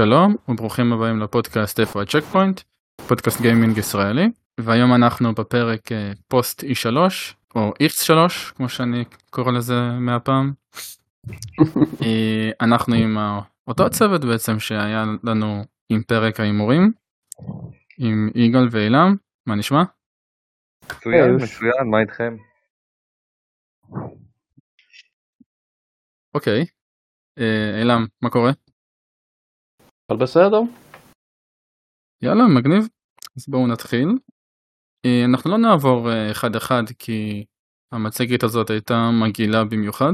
שלום וברוכים הבאים לפודקאסט איפה ה checkpoint, פודקאסט גיימינג ישראלי, והיום אנחנו בפרק אה, פוסט E3 או X3 כמו שאני קורא לזה מהפעם. אה, אנחנו עם אותו הצוות בעצם שהיה לנו עם פרק ההימורים, עם יגאל ואילם, מה נשמע? מצוין, מצוין, מה איתכם? אוקיי, אה, אילם, מה קורה? הכל בסדר? יאללה, מגניב. אז בואו נתחיל. אה, אנחנו לא נעבור אה, אחד אחד כי המצגת הזאת הייתה מגעילה במיוחד,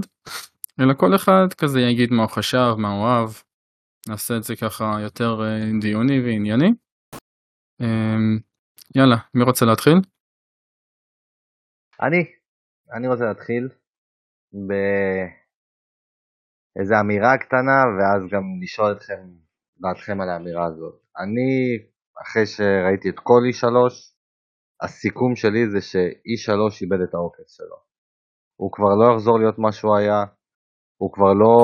אלא כל אחד כזה יגיד מה הוא חשב, מה הוא אהב. נעשה את זה ככה יותר אה, דיוני וענייני. יאללה, מי רוצה להתחיל? אני, אני רוצה להתחיל באיזה אמירה קטנה ואז גם לשאול אתכם דעתכם על האמירה הזאת. אני, אחרי שראיתי את כל E3, הסיכום שלי זה ש-E3 איבד את העוקץ שלו. הוא כבר לא יחזור להיות מה שהוא היה, הוא כבר לא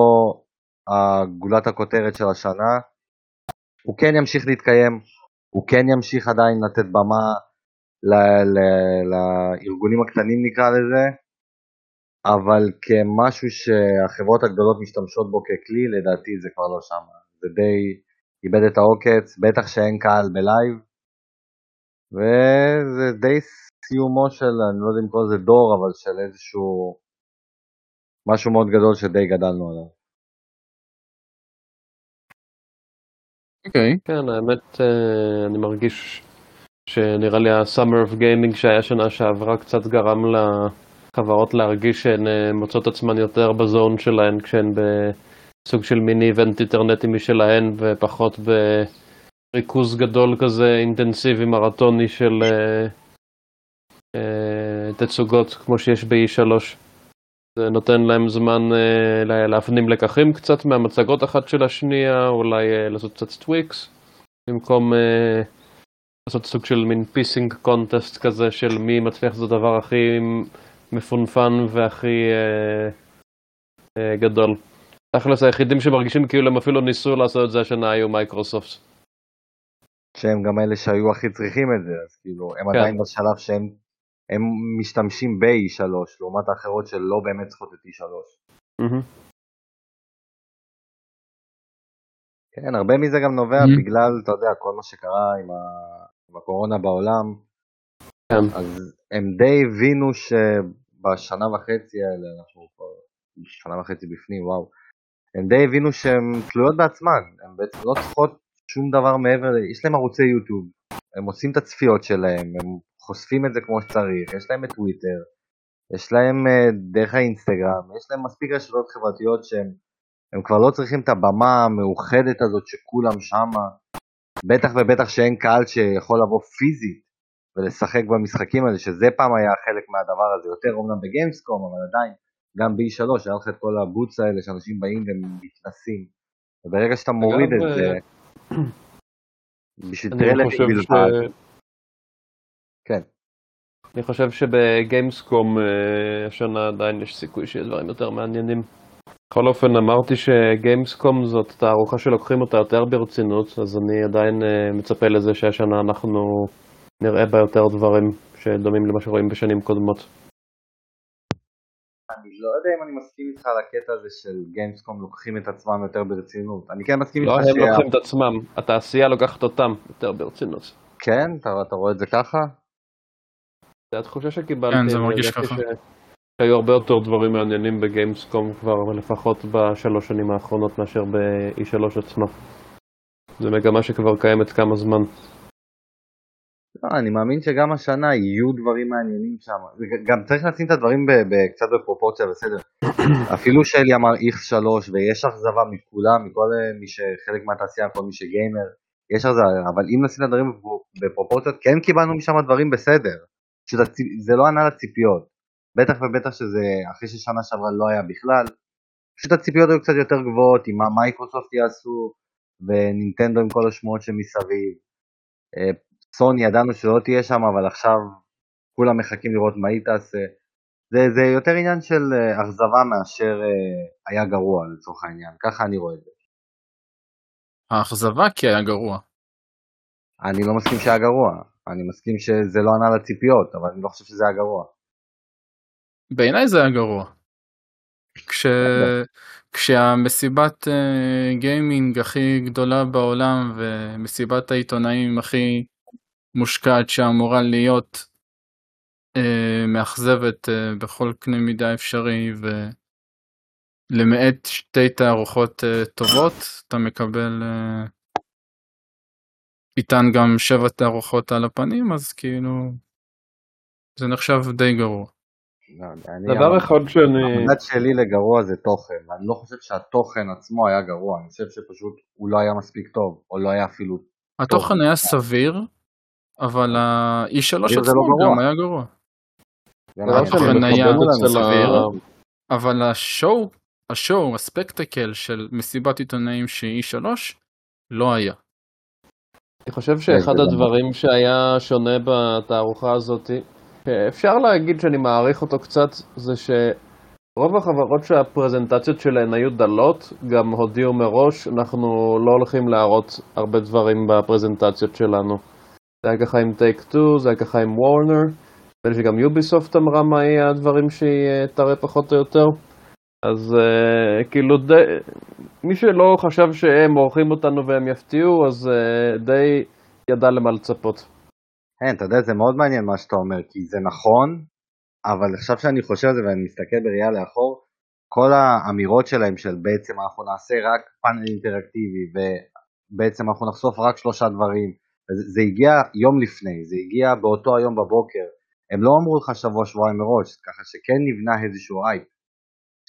גולת הכותרת של השנה, הוא כן ימשיך להתקיים, הוא כן ימשיך עדיין לתת במה לארגונים הקטנים נקרא לזה, אבל כמשהו שהחברות הגדולות משתמשות בו ככלי, לדעתי זה כבר לא שם. זה די איבד את העוקץ, בטח שאין קהל בלייב, וזה די סיומו של, אני לא יודע אם קורא לזה דור, אבל של איזשהו משהו מאוד גדול שדי גדלנו עליו. אוקיי. Okay. כן, האמת, אה, אני מרגיש שנראה לי ה-Summer of Gaming שהיה שנה שעברה קצת גרם לחברות להרגיש שהן אה, מוצאות עצמן יותר בזון שלהן כשהן ב... סוג של מיני איבנט אינטרנטי משלהן ופחות בריכוז גדול כזה אינטנסיבי מרתוני של uh, uh, תצוגות כמו שיש ב-E3. זה נותן להם זמן uh, להפנים לקחים קצת מהמצגות אחת של השנייה, אולי uh, לעשות קצת טוויקס, במקום אה, לעשות סוג של מין pissing contest כזה של מי מצליח לעשות הדבר הכי מפונפן והכי אה, אה, גדול. תכלס היחידים שמרגישים כאילו הם אפילו ניסו לעשות את זה השנה היו מייקרוסופט. שהם גם אלה שהיו הכי צריכים את זה, אז כאילו הם כן. עדיין בשלב שהם הם משתמשים ב-E3 לעומת האחרות שלא באמת צריכות את E3. אמ-המ. כן, הרבה מזה גם נובע mm-hmm. בגלל, אתה יודע, כל מה שקרה עם, ה... עם הקורונה בעולם. כן. אז הם די הבינו שבשנה וחצי האלה, אנחנו כבר שנה וחצי בפנים, וואו. הם די הבינו שהן תלויות בעצמן, הן בעצם לא צריכות שום דבר מעבר, יש להם ערוצי יוטיוב, הם עושים את הצפיות שלהם, הם חושפים את זה כמו שצריך, יש להם את טוויטר, יש להם uh, דרך האינסטגרם, יש להם מספיק רשתות חברתיות שהם הם כבר לא צריכים את הבמה המאוחדת הזאת שכולם שמה, בטח ובטח שאין קהל שיכול לבוא פיזית ולשחק במשחקים האלה, שזה פעם היה חלק מהדבר הזה, יותר אומנם בגיימסקום, אבל עדיין. גם ב-E3 היה לך את כל הבוץ האלה שאנשים באים ומתנסים. וברגע שאתה מוריד את זה, אה, בשביל טרלרים בלבד. כן. אני חושב שבגיימסקום אה, השנה עדיין יש סיכוי שיהיה דברים יותר מעניינים. בכל אופן אמרתי שגיימסקום זאת תערוכה שלוקחים אותה יותר ברצינות, אז אני עדיין אה, מצפה לזה שהשנה אנחנו נראה בה יותר דברים שדומים למה שרואים בשנים קודמות. אני לא יודע אם אני מסכים איתך על הקטע הזה של גיימסקום לוקחים את עצמם יותר ברצינות. אני כן מסכים לא איתך ש... לא הם לוקחים את עצמם, התעשייה לוקחת אותם יותר ברצינות. כן? אתה, אתה רואה את זה ככה? זה התחושה שקיבלתי. כן, זה מרגיש ככה. ש... שהיו הרבה יותר דברים מעניינים בגיימסקום כבר, לפחות בשלוש שנים האחרונות מאשר ב-E3 עצמה. זו מגמה שכבר קיימת כמה זמן. לא, אני מאמין שגם השנה יהיו דברים מעניינים שם. גם צריך לשים את הדברים קצת בפרופורציה, בסדר. אפילו שאלי אמר X3 ויש אכזבה מכולם, מכל מי שחלק מהתעשייה, כל מי שגיימר, יש אכזבה, אבל אם נשים את הדברים בפרופורציות, כן קיבלנו משם דברים בסדר. זה לא ענה לציפיות. בטח ובטח שזה אחרי ששנה שעברה לא היה בכלל. פשוט הציפיות היו קצת יותר גבוהות עם מה מייקרוסופט יעשו ונינטנדו עם כל השמועות שמסביב. אה, סוני ידענו שלא תהיה שם, אבל עכשיו כולם מחכים לראות מה היא תעשה. זה, זה יותר עניין של אה, אכזבה מאשר אה, היה גרוע לצורך העניין, ככה אני רואה את זה. האכזבה כי היה גרוע. אני לא מסכים שהיה גרוע, אני מסכים שזה לא ענה לציפיות, אבל אני לא חושב שזה היה גרוע. בעיניי זה היה גרוע. כש... כשהמסיבת uh, גיימינג הכי גדולה בעולם ומסיבת העיתונאים הכי מושקעת שאמורה להיות uh, מאכזבת uh, בכל קנה מידה אפשרי ולמעט שתי תערוכות uh, טובות אתה מקבל uh, איתן גם שבע תערוכות על הפנים אז כאילו זה נחשב די גרוע. לא, דבר אחד שאני... המדד שלי לגרוע זה תוכן, ואני לא חושב שהתוכן עצמו היה גרוע, אני חושב שפשוט הוא לא היה מספיק טוב, או לא היה אפילו... התוכן היה סביר, אבל ה-E3 עצמו לא גם היה גרוע. סביר, אבל השואו, השואו, הספקטקל של מסיבת עיתונאים שהיא E3, לא היה. אני חושב שאחד הדברים שהיה שונה בתערוכה הזאת אפשר להגיד שאני מעריך אותו קצת, זה שרוב החברות שהפרזנטציות שלהן היו דלות, גם הודיעו מראש, אנחנו לא הולכים להראות הרבה דברים בפרזנטציות שלנו. זה היה ככה עם טייק 2, זה היה ככה עם וורנר, נדמה שגם יוביסופט אמרה מה יהיה הדברים שהיא אה, תראה פחות או יותר. אז uh, כאילו די, מי שלא חשב שהם עורכים אותנו והם יפתיעו, אז uh, די ידע למה לצפות. כן, אתה יודע, זה מאוד מעניין מה שאתה אומר, כי זה נכון, אבל עכשיו שאני חושב על זה ואני מסתכל בראייה לאחור, כל האמירות שלהם של בעצם אנחנו נעשה רק פאנל אינטראקטיבי ובעצם אנחנו נחשוף רק שלושה דברים, זה, הגיע יום לפני, זה הגיע באותו היום בבוקר, הם לא אמרו לך שבוע שבועיים מראש, ככה שכן נבנה איזשהו הייפ,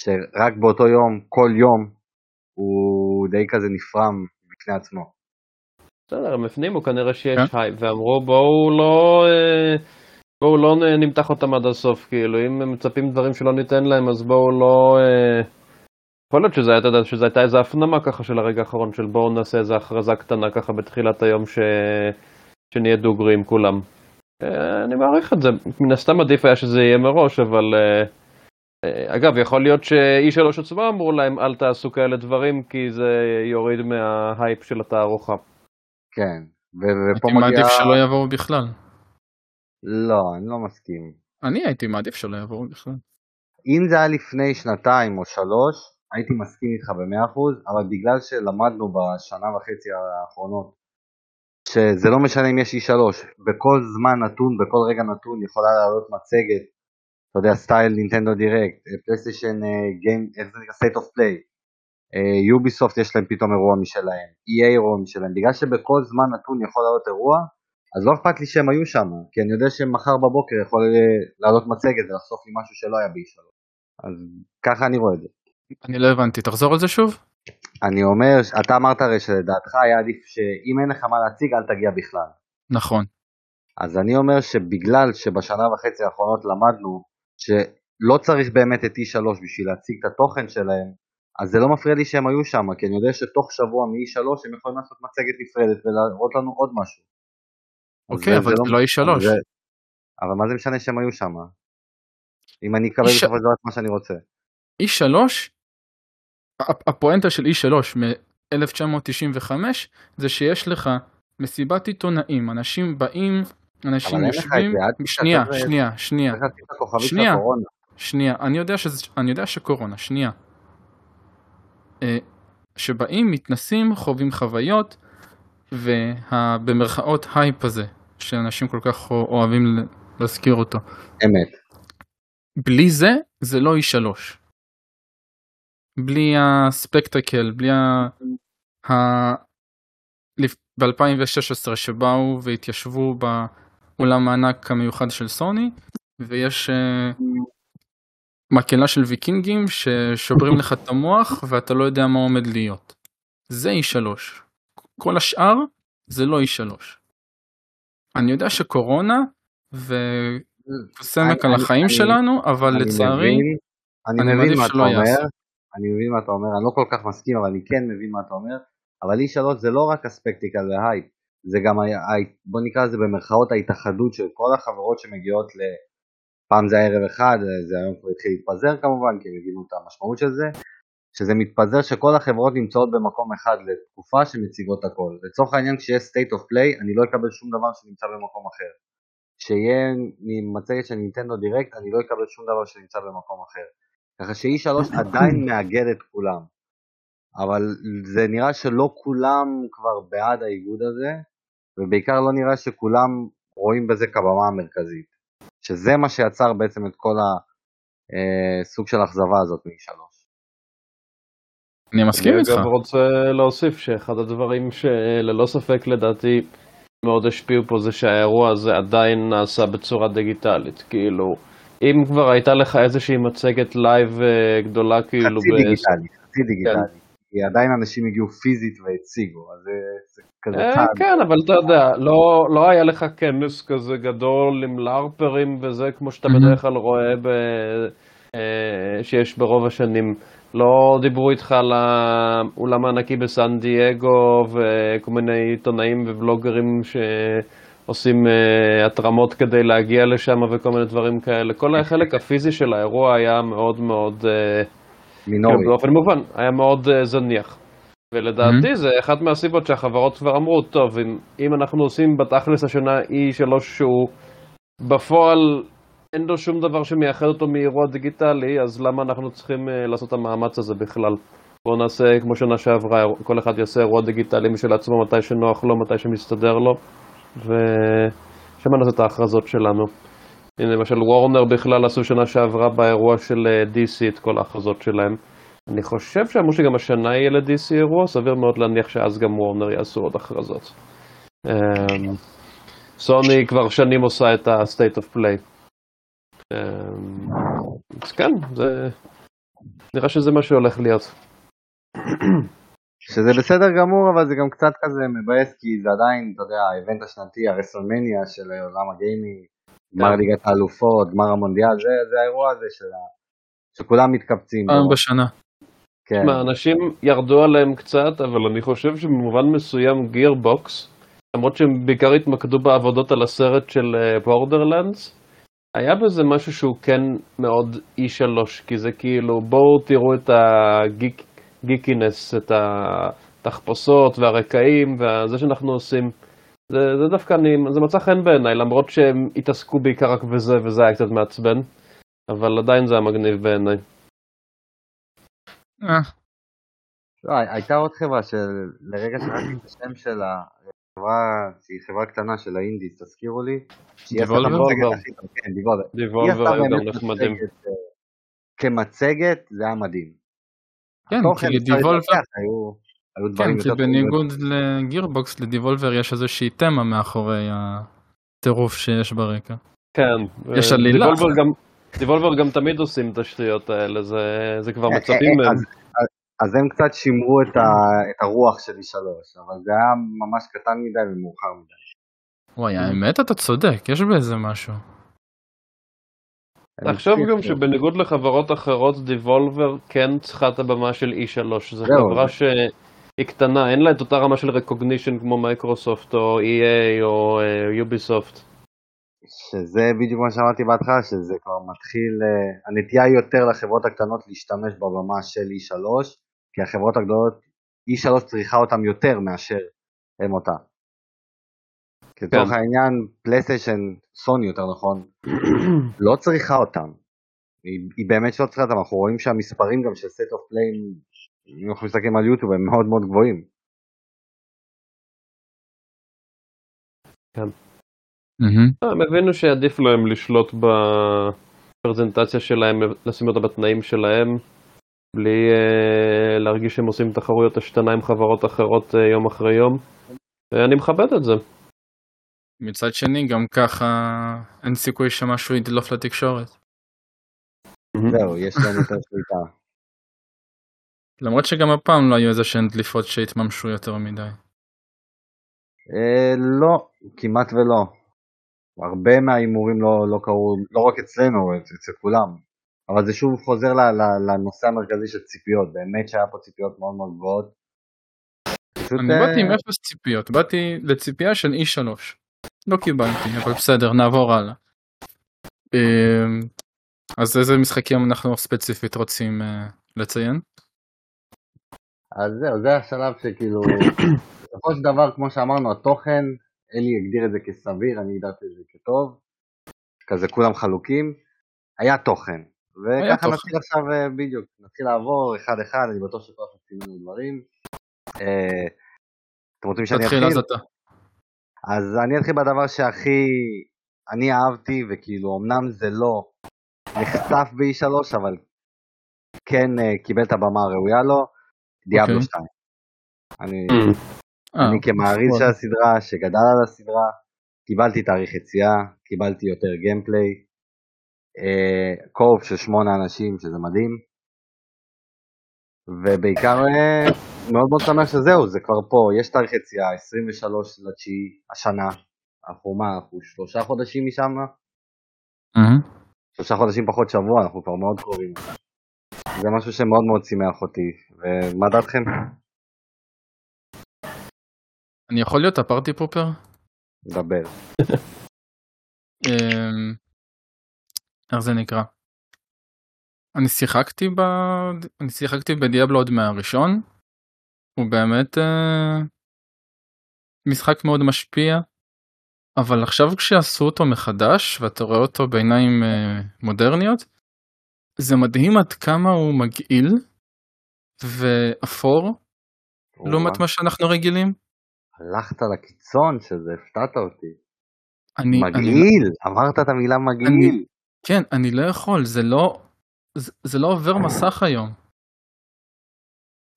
שרק באותו יום, כל יום, הוא די כזה נפרם בפני עצמו. בסדר, הם הפנימו כנראה שיש כן. הייפ, ואמרו בואו לא... אה, בואו לא נמתח אותם עד הסוף, כאילו, אם הם מצפים דברים שלא ניתן להם, אז בואו לא... אה, יכול להיות שזה, אתה יודע, שזה הייתה איזו הפנמה ככה של הרגע האחרון, של בואו נעשה איזו הכרזה קטנה ככה בתחילת היום, ש... שנהיה דוגרי עם כולם. אה, אני מעריך את זה, מן הסתם עדיף היה שזה יהיה מראש, אבל... אגב, יכול להיות שאיש שלוש עצמם אמרו להם אל תעשו כאלה דברים, כי זה יוריד מההייפ של התערוכה. כן. ופה מגיע... הייתי מעדיף שלא יבואו בכלל. לא, אני לא מסכים. אני הייתי מעדיף שלא יבואו בכלל. אם זה היה לפני שנתיים או שלוש, הייתי מסכים איתך במאה אחוז, אבל בגלל שלמדנו בשנה וחצי האחרונות, שזה לא משנה אם יש E3, בכל זמן נתון, בכל רגע נתון יכולה לעלות מצגת, אתה יודע, סטייל Nintendo Direct, פלייסטיישן game, איך זה נקרא? State of Play, יוביסופט יש להם פתאום אירוע משלהם, EA אירוע משלהם, בגלל שבכל זמן נתון יכול לעלות אירוע, אז לא אכפת לי שהם היו שם, כי אני יודע שמחר בבוקר יכול לעלות מצגת ולחשוף לי משהו שלא היה ב E3. אז ככה אני רואה את זה. אני לא הבנתי, תחזור על זה שוב? אני אומר, אתה אמרת הרי שלדעתך היה עדיף שאם אין לך מה להציג אל תגיע בכלל. נכון. אז אני אומר שבגלל שבשנה וחצי האחרונות למדנו שלא צריך באמת את E3 בשביל להציג את התוכן שלהם, אז זה לא מפריע לי שהם היו שם, כי אני יודע שתוך שבוע מ-E3 הם יכולים לעשות מצגת נפרדת ולהראות לנו עוד משהו. אוקיי, אבל זה לא E3. אבל מה זה משנה שהם היו שם? אם אני אקבל בסופו של דבר את מה שאני רוצה. E3, הפואנטה של E3 מ-1995 זה שיש לך מסיבת עיתונאים, אנשים באים, אנשים יושבים, שנייה, שנייה, שנייה, שנייה, שנייה, אני יודע שקורונה, שנייה. אה, שבאים, מתנסים, חווים חוויות, ובמרכאות הייפ הזה, שאנשים כל כך אוהבים להזכיר אותו. אמת. בלי זה, זה לא E3. בלי הספקטקל, בלי ה... ה... ב-2016 שבאו והתיישבו באולם הענק המיוחד של סוני, ויש אה, מקהלה של ויקינגים ששוברים לך את המוח ואתה לא יודע מה עומד להיות. זה E3. כל השאר זה לא E3. אני יודע שקורונה וסמק על החיים שלנו, אבל לצערי, אני מבין מה אתה אומר, אני מבין מה אתה אומר, אני לא כל כך מסכים, אבל אני כן מבין מה אתה אומר, אבל E3 זה לא רק הספקטיקל וההייפ, זה גם, בוא נקרא לזה במרכאות ההתאחדות של כל החברות שמגיעות ל... פעם זה היה ערב אחד, זה היום כבר התחיל להתפזר כמובן, כי הם הבינו את המשמעות של זה, שזה מתפזר שכל החברות נמצאות במקום אחד לתקופה שמציגות הכל. לצורך העניין כשיש state of play אני לא אקבל שום דבר שנמצא במקום אחר. כשיהיה מצגת של נינטנדו דירקט אני לא אקבל שום דבר שנמצא במקום אחר. ככה ש-E3 עדיין מאגד את כולם. אבל זה נראה שלא כולם כבר בעד האיגוד הזה, ובעיקר לא נראה שכולם רואים בזה כבמה המרכזית. שזה מה שיצר בעצם את כל הסוג אה, של האכזבה הזאת מ-3. אני מסכים איתך. אני אגב רוצה להוסיף שאחד הדברים שללא ספק לדעתי מאוד השפיעו פה זה שהאירוע הזה עדיין נעשה בצורה דיגיטלית. כאילו, אם כבר הייתה לך איזושהי מצגת live אה, גדולה כאילו... חצי. דיגיטלי, חצי דיגיטלי. כן. כי עדיין אנשים הגיעו פיזית והציגו, אז זה כזה אה, צעד. כן, אבל אתה יודע, לא, לא היה לך כנס כזה גדול עם לארפרים וזה, כמו שאתה בדרך כלל רואה ב... אה, שיש ברוב השנים. לא דיברו איתך על האולם הענקי בסן דייגו וכל מיני עיתונאים ובלוגרים שעושים uh, התרמות כדי להגיע לשם וכל מיני דברים כאלה. כל החלק הפיזי של האירוע היה מאוד מאוד... Uh, מינורי. כאילו, באופן מובן, היה מאוד uh, זניח. ולדעתי mm-hmm. זה אחת מהסיבות שהחברות כבר אמרו, טוב, אם, אם אנחנו עושים בתכלס השנה E3 שהוא בפועל אין לו שום דבר שמייחד אותו מאירוע דיגיטלי, אז למה אנחנו צריכים uh, לעשות את המאמץ הזה בכלל? בואו נעשה כמו שנה שעברה, כל אחד יעשה אירוע דיגיטלי משל עצמו מתי שנוח לו, מתי שמסתדר לו, נעשה את ההכרזות שלנו. הנה למשל וורנר בכלל עשו שנה שעברה באירוע של אה, DC את כל ההכרזות שלהם. אני חושב שאמרו שגם השנה יהיה ל-DC אירוע, סביר מאוד להניח שאז גם וורנר יעשו עוד הכרזות. אמ, סוני כבר שנים עושה את ה-state of play. אמ, אז כן, זה... נראה שזה מה שהולך להיות. שזה בסדר גמור, אבל זה גם קצת כזה מבאס, כי זה עדיין, אתה יודע, האיבנט השנתי, הרסלמניה של עולם הגיימי, גמר כן. ליגת האלופות, גמר המונדיאל, זה, זה האירוע הזה של ה... שכולם מתקבצים. פעם בשנה. כן. מה, אנשים ירדו עליהם קצת, אבל אני חושב שבמובן מסוים גירבוקס, למרות שהם בעיקר התמקדו בעבודות על הסרט של בורדרלנדס, uh, היה בזה משהו שהוא כן מאוד E3, כי זה כאילו, בואו תראו את הגיקינס, את התחפושות והרקעים וזה שאנחנו עושים. זה, זה דווקא, אני, זה מצא חן בעיניי, למרות שהם התעסקו בעיקר רק בזה, וזה היה קצת מעצבן, אבל עדיין זה היה מגניב בעיניי. אה. לא, הייתה עוד חברה שלרגע שרקתי את השם שלה, חברה שהיא חברה קטנה של האינדיס, תזכירו לי. דיבולבר? כן, דיבולבר היו גם נחמדים. אה, כמצגת זה היה מדהים. כן, כי דיבולבר... כן, כי בניגוד לגירבוקס, לדיבולבר יש איזושהי תמה מאחורי הטירוף שיש ברקע. כן. יש עלילה. דיבולבר גם תמיד עושים את השטויות האלה, זה כבר אה, מצפים מהם. אז הם קצת שימרו את, ה, את הרוח של E3, אבל זה היה ממש קטן מדי ומאוחר מדי. וואי, האמת אתה צודק, יש בזה משהו. תחשוב גם שבניגוד לחברות אחרות, דיבולבר כן צריכה את הבמה של E3, זו חברה שהיא קטנה, אין לה את אותה רמה של recognition כמו מייקרוסופט או EA או Ubisoft. Uh, שזה בדיוק מה שאמרתי בהתחלה, שזה כבר מתחיל, uh, הנטייה היא יותר לחברות הקטנות להשתמש בבמה של E3, כי החברות הגדולות, E3 צריכה אותם יותר מאשר הם אותה. לצורך כן. העניין, פלייסטיישן, סוני יותר נכון, לא צריכה אותם. היא, היא באמת שלא צריכה אותם, אנחנו רואים שהמספרים גם של State of Play, אם אנחנו מסתכלים על יוטיוב, הם מאוד מאוד גבוהים. כן. Mm-hmm. הם הבינו שעדיף להם לשלוט בפרזנטציה שלהם, לשים אותה בתנאים שלהם, בלי uh, להרגיש שהם עושים תחרויות השתנה עם חברות אחרות uh, יום אחרי יום. ואני מכבד את זה. מצד שני, גם ככה אין סיכוי שמשהו ידלוף לתקשורת. זהו, יש להם יותר שליטה. למרות שגם הפעם לא היו איזה שהן דליפות שהתממשו יותר מדי. אה, לא, כמעט ולא. הרבה מההימורים לא, לא קרו, לא רק אצלנו, אצל כולם. אבל זה שוב חוזר לנושא המרכזי של ציפיות, באמת שהיה פה ציפיות מאוד מאוד גבוהות. אני באתי עם אפס ציפיות, באתי לציפייה של E3. לא קיבלתי, אבל בסדר, נעבור הלאה. אמ, אז איזה משחקים אנחנו ספציפית רוצים אה, לציין? אז זהו, זה השלב שכאילו, בסופו של דבר, כמו שאמרנו, התוכן, אלי הגדיר את זה כסביר, אני הגדרתי את זה כטוב, כזה כולם חלוקים, היה תוכן. וככה נתחיל עכשיו אה, בדיוק, נתחיל לעבור אחד אחד, אני בטוח שכל אחד סימנו דברים. אה, אתם רוצים שאני אתחיל? אז אתה. אז אני אתחיל בדבר שהכי אני אהבתי, וכאילו אמנם זה לא נחשף ב-E3, אבל כן uh, קיבל את הבמה הראויה לו, דיאבלו okay. 2. אני, mm. אני oh, כמעריץ של הסדרה, שגדל על הסדרה, קיבלתי תאריך יציאה, קיבלתי יותר גיימפליי, uh, קורב של שמונה אנשים, שזה מדהים, ובעיקר uh, מאוד מאוד שמח שזהו, זה כבר פה, יש תאריך יציאה, 23 לתשיעי השנה, אנחנו מה, אנחנו שלושה חודשים משם? שלושה חודשים פחות שבוע, אנחנו כבר מאוד קרובים. זה משהו שמאוד מאוד שימח אותי, ומה דעתכם? אני יכול להיות הפארטי פופר? דבר. אמ, איך זה נקרא? אני שיחקתי ב... אני שיחקתי בדיאבלו עוד מהראשון. הוא באמת אה... משחק מאוד משפיע. אבל עכשיו כשעשו אותו מחדש ואתה רואה אותו בעיניים אה, מודרניות זה מדהים עד כמה הוא מגעיל ואפור לעומת מה שאנחנו רגילים. הלכת לקיצון שזה הפתעת אותי. אני, מגעיל, אני... אמרת את המילה מגעיל. אני, כן, אני לא יכול, זה לא, זה, זה לא עובר מסך היום.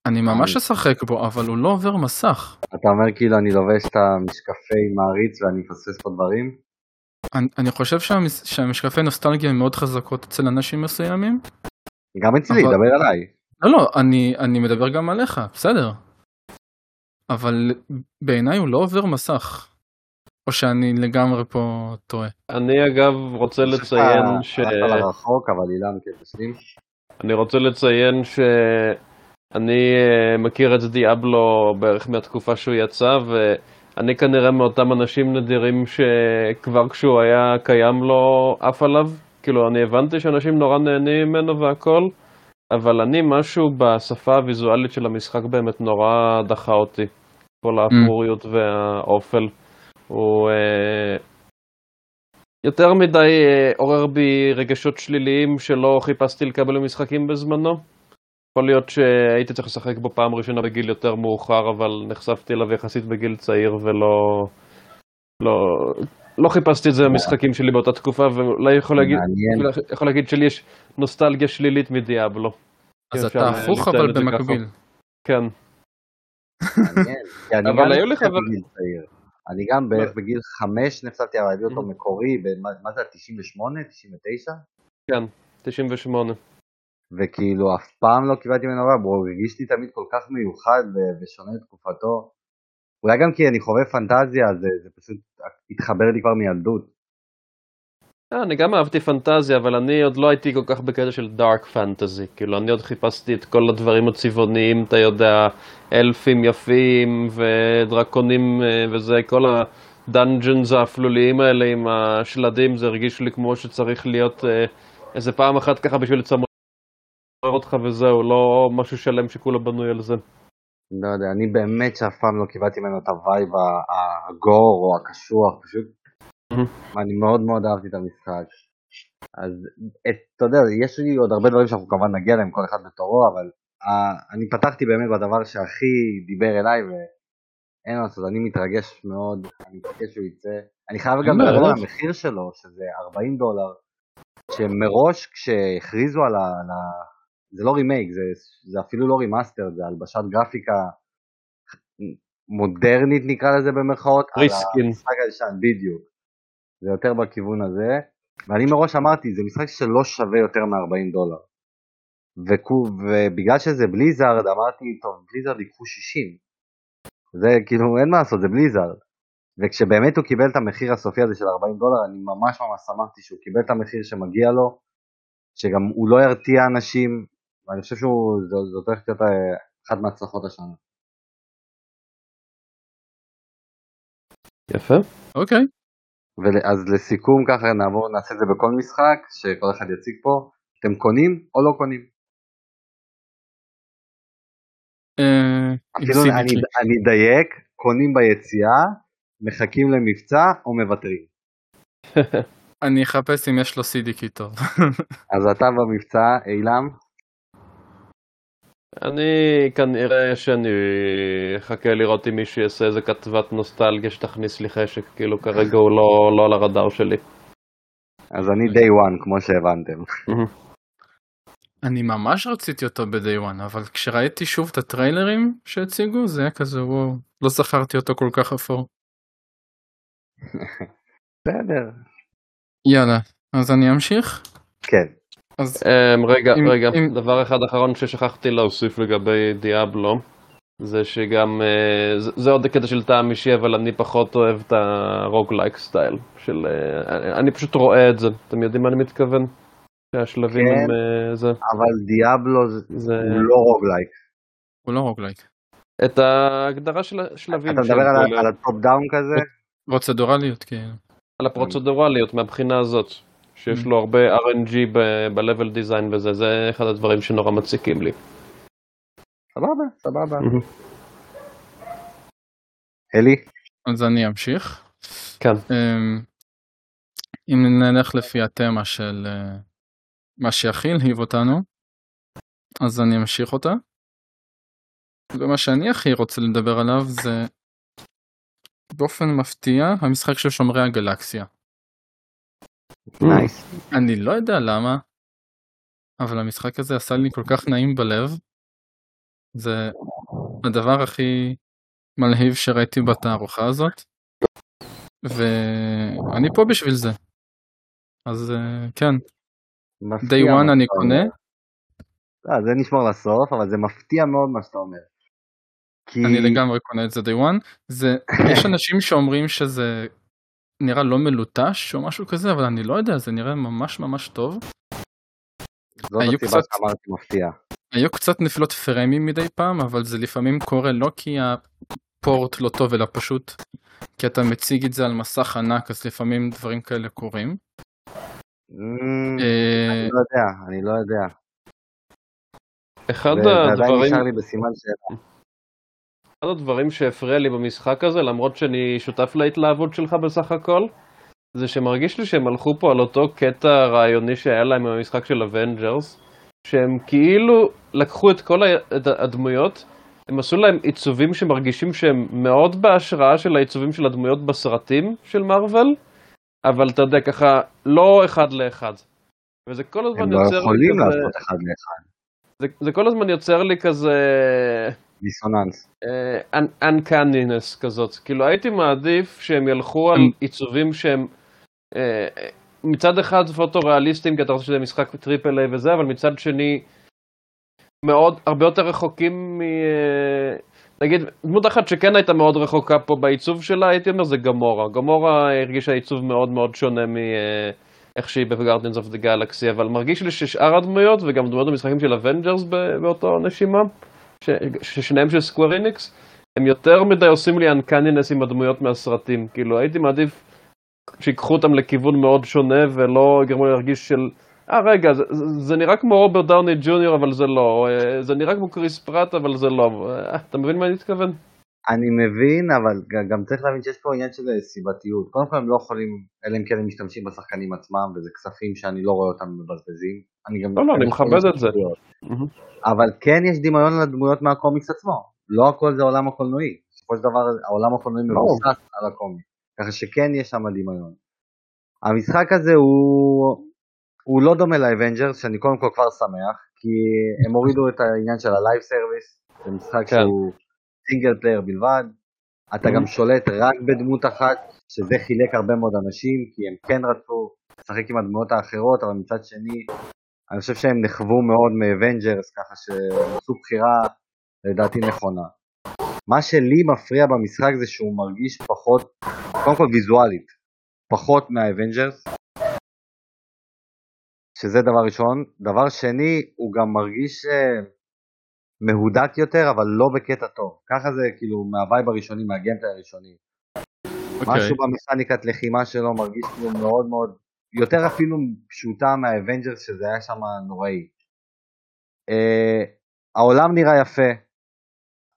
אני ממש אשחק בו, אבל הוא לא עובר מסך. אתה אומר כאילו אני לובש את המשקפי מעריץ ואני מפספס פה דברים? אני, אני חושב שהמש, שהמשקפי נוסטלגיה הם מאוד חזקות אצל אנשים מסוימים. גם אצלי, אבל... דבר עליי. לא, לא, אני, אני מדבר גם עליך, בסדר. אבל בעיניי הוא לא עובר מסך. או שאני לגמרי פה טועה. אני אגב רוצה לציין ש... רחוק, אבל אילן כן. אני רוצה לציין שאני אה, מכיר את דיאבלו בערך מהתקופה שהוא יצא, ו... אני כנראה מאותם אנשים נדירים שכבר כשהוא היה קיים לא עף עליו. כאילו, אני הבנתי שאנשים נורא נהנים ממנו והכל, אבל אני, משהו בשפה הוויזואלית של המשחק באמת נורא דחה אותי. כל האפוריות mm. והאופל. הוא אה, יותר מדי אה, עורר בי רגשות שליליים שלא חיפשתי לקבל במשחקים בזמנו. יכול להיות שהייתי צריך לשחק בו פעם ראשונה בגיל יותר מאוחר, אבל נחשפתי אליו יחסית בגיל צעיר ולא... לא, לא חיפשתי את זה במשחקים שלי באותה תקופה, ואולי יכול להגיד, יכול להגיד שלי יש נוסטלגיה שלילית מדיאבלו. אז אתה הפוך אבל במקביל. כן. אבל היו לך... אני גם בערך בגיל חמש נחשפתי, אבל הביא אותו מקורי, מה זה, 98? 99? כן, 98. וכאילו אף פעם לא קיבלתי ממנו רע, הוא הרגיש לי תמיד כל כך מיוחד ושונה לתקופתו. אולי גם כי אני חווה פנטזיה, זה, זה פשוט התחבר לי כבר מילדות. אה, אני גם אהבתי פנטזיה, אבל אני עוד לא הייתי כל כך בקטע של דארק פנטזי. כאילו, אני עוד חיפשתי את כל הדברים הצבעוניים, אתה יודע, אלפים יפים ודרקונים אה, וזה, כל הדאנג'נס האפלוליים האלה עם השלדים, זה הרגיש לי כמו שצריך להיות אה, איזה פעם אחת ככה בשביל לצמר אותך וזהו, לא משהו שלם שכולו בנוי על זה. לא יודע, אני באמת שאף פעם לא קיבלתי ממנו את ה vibe ה gore או הקשוח, פשוט אני מאוד מאוד אהבתי את המשחק. אז את, אתה יודע, יש לי עוד הרבה דברים שאנחנו כמובן נגיע אליהם, כל אחד בתורו, אבל uh, אני פתחתי באמת בדבר שהכי דיבר אליי, ואין מה לעשות, אני מתרגש מאוד, אני מחכה שהוא יצא. אני חייב גם לדבר על המחיר שלו, שזה 40 דולר, שמראש כשהכריזו על, ה, על, ה, זה לא רימייק, זה, זה אפילו לא remaster, זה הלבשת גרפיקה מודרנית נקרא לזה במרכאות, reskin. על המשחק הישן, בדיוק. זה יותר בכיוון הזה, ואני מראש אמרתי, זה משחק שלא שווה יותר מ-40 דולר. ובגלל שזה Blizzard, אמרתי, טוב, Blizzard ייקחו 60. זה כאילו, אין מה לעשות, זה Blizzard. וכשבאמת הוא קיבל את המחיר הסופי הזה של 40 דולר, אני ממש ממש שמחתי שהוא קיבל את המחיר שמגיע לו, שגם הוא לא ירתיע אנשים, ואני חושב שזאת הולכת להיות אה, אחת מההצלחות השנה. יפה. אוקיי. אז לסיכום ככה נעבור, נעשה את זה בכל משחק, שכל אחד יציג פה, אתם קונים או לא קונים? אפילו אני אדייק, קונים ביציאה, מחכים למבצע או מוותרים. אני אחפש אם יש לו CDQ טוב. אז אתה במבצע, אילם? אני כנראה שאני אחכה לראות אם מישהו יעשה איזה כתבת נוסטלגיה שתכניס לי חשק, כאילו כרגע הוא לא, לא על הרדאר שלי. אז אני day one, כמו שהבנתם. אני ממש רציתי אותו ב-day one, אבל כשראיתי שוב את הטריילרים שהציגו, זה היה כזה וואו, לא זכרתי אותו כל כך אפור. בסדר. יאללה, אז אני אמשיך? כן. אז um, רגע, אם, רגע, אם... דבר אחד אחרון ששכחתי להוסיף לגבי דיאבלו, זה שגם, uh, זה, זה עוד קטע של טעם אישי, אבל אני פחות אוהב את הרוגלייק סטייל, של, uh, אני, אני פשוט רואה את זה, אתם יודעים מה אני מתכוון? שהשלבים כן, הם uh, זה. אבל Diablo זה, זה... הוא לא roguelike. הוא לא roguelike. את ההגדרה של השלבים. אתה מדבר על, על ה top down כזה? פרוצדורליות, כן. על הפרוצדורליות מהבחינה הזאת. שיש. לו הרבה RNG ב-level design וזה, זה אחד הדברים שנורא מציקים לי. סבבה, סבבה. אלי? אז אני אמשיך. כן. אמ, אם נלך לפי התמה של אה, מה שהכי הלהיב אותנו, אז אני אמשיך אותה. ומה שאני הכי רוצה לדבר עליו זה באופן מפתיע המשחק של שומרי הגלקסיה. נייס. אני לא יודע למה, אבל המשחק הזה עשה לי כל כך נעים בלב. זה הדבר הכי מלהיב שראיתי בתערוכה הזאת. ואני פה בשביל זה. אז אה, כן. day one אני קונה. אה, זה נשמר לסוף, אבל זה מפתיע מאוד מה שאתה אומר. כי... אני לגמרי קונה את זה day one. זה, יש אנשים שאומרים שזה נראה לא מלוטש או משהו כזה, אבל אני לא יודע, זה נראה ממש ממש טוב. זאת הסיבה קצת... שאמרתי מפתיע. היו קצת נפילות פרמים מדי פעם, אבל זה לפעמים קורה לא כי הפורט לא טוב, אלא פשוט כי אתה מציג את זה על מסך ענק, אז לפעמים דברים כאלה קורים. Mm, אה, אני לא יודע, אני לא יודע. אחד הדברים... זה עדיין נשאר לי בסימן שאלה. אחד הדברים שהפריע לי במשחק הזה, למרות שאני שותף להתלהבות שלך בסך הכל, זה שמרגיש לי שהם הלכו פה על אותו קטע רעיוני שהיה להם עם המשחק של Avengers, שהם כאילו לקחו את כל הדמויות, הם עשו להם עיצובים שמרגישים שהם מאוד בהשראה של העיצובים של הדמויות בסרטים של מארוול, אבל אתה יודע, ככה, לא אחד לאחד. וזה כל הזמן יוצר. הם לא יכולים לעשות אחד לאחד. זה, זה כל הזמן יוצר לי כזה... דיסוננס. uncanniness כזאת. כאילו הייתי מעדיף שהם ילכו על עיצובים שהם אה, מצד אחד פוטו-ריאליסטיים, כי אתה רוצה שזה משחק triple A וזה, אבל מצד שני מאוד, הרבה יותר רחוקים מ... אה, נגיד, דמות אחת שכן הייתה מאוד רחוקה פה בעיצוב שלה, הייתי אומר זה גמורה. גמורה הרגישה עיצוב מאוד מאוד שונה מאיך שהיא ב Guardians of the Galaxy, אבל מרגיש לי ששאר הדמויות, וגם דמויות במשחקים של Avengers באותו נשימה, ששניהם של סקוור איניקס, הם יותר מדי עושים לי אנקנינס עם הדמויות מהסרטים. כאילו, הייתי מעדיף שיקחו אותם לכיוון מאוד שונה ולא יגרמו לי להרגיש של... אה, רגע, זה, זה, נראה כמו רוברט דאוני ג'וניור, אבל זה לא. אה, זה נראה כמו קריס פרט, אבל זה לא. אה, אתה מבין מה אני מתכוון? אני מבין, אבל גם צריך להבין שיש פה עניין של סיבתיות. קודם כל הם לא יכולים, אלא אם כן הם משתמשים בשחקנים עצמם, וזה כספים שאני לא רואה אותם מבזבזים. אני גם... לא, לא, אני מכבד את זה. אבל כן יש דמיון לדמויות מהקומיקס עצמו. לא הכל זה עולם הקולנועי. בסופו של דבר העולם הקולנועי לא. מבוסס על הקומיקס. ככה שכן יש שם דמיון. המשחק הזה הוא, הוא לא דומה ל Avengers, שאני קודם כל כבר שמח, כי הם הורידו את העניין של ה live service, זה משחק כן. שהוא single player בלבד, אתה גם שולט רק בדמות אחת, שזה חילק הרבה מאוד אנשים, כי הם כן רצו לשחק עם הדמויות האחרות, אבל מצד שני, אני חושב שהם נכוו מאוד מ Avengers, ככה שהם עשו בחירה לדעתי נכונה. מה שלי מפריע במשחק זה שהוא מרגיש פחות, קודם כל ויזואלית, פחות מה Avengers, שזה דבר ראשון. דבר שני, הוא גם מרגיש אה, מהודק יותר, אבל לא בקטע טוב. ככה זה כאילו מה vibe הראשוני, מה gameplay הראשוני. Okay. אוקיי. משהו במכניקת לחימה שלו מרגיש כאילו מאוד מאוד, יותר אפילו פשוטה מה Avengers שזה היה שם נוראי. Uh, העולם נראה יפה,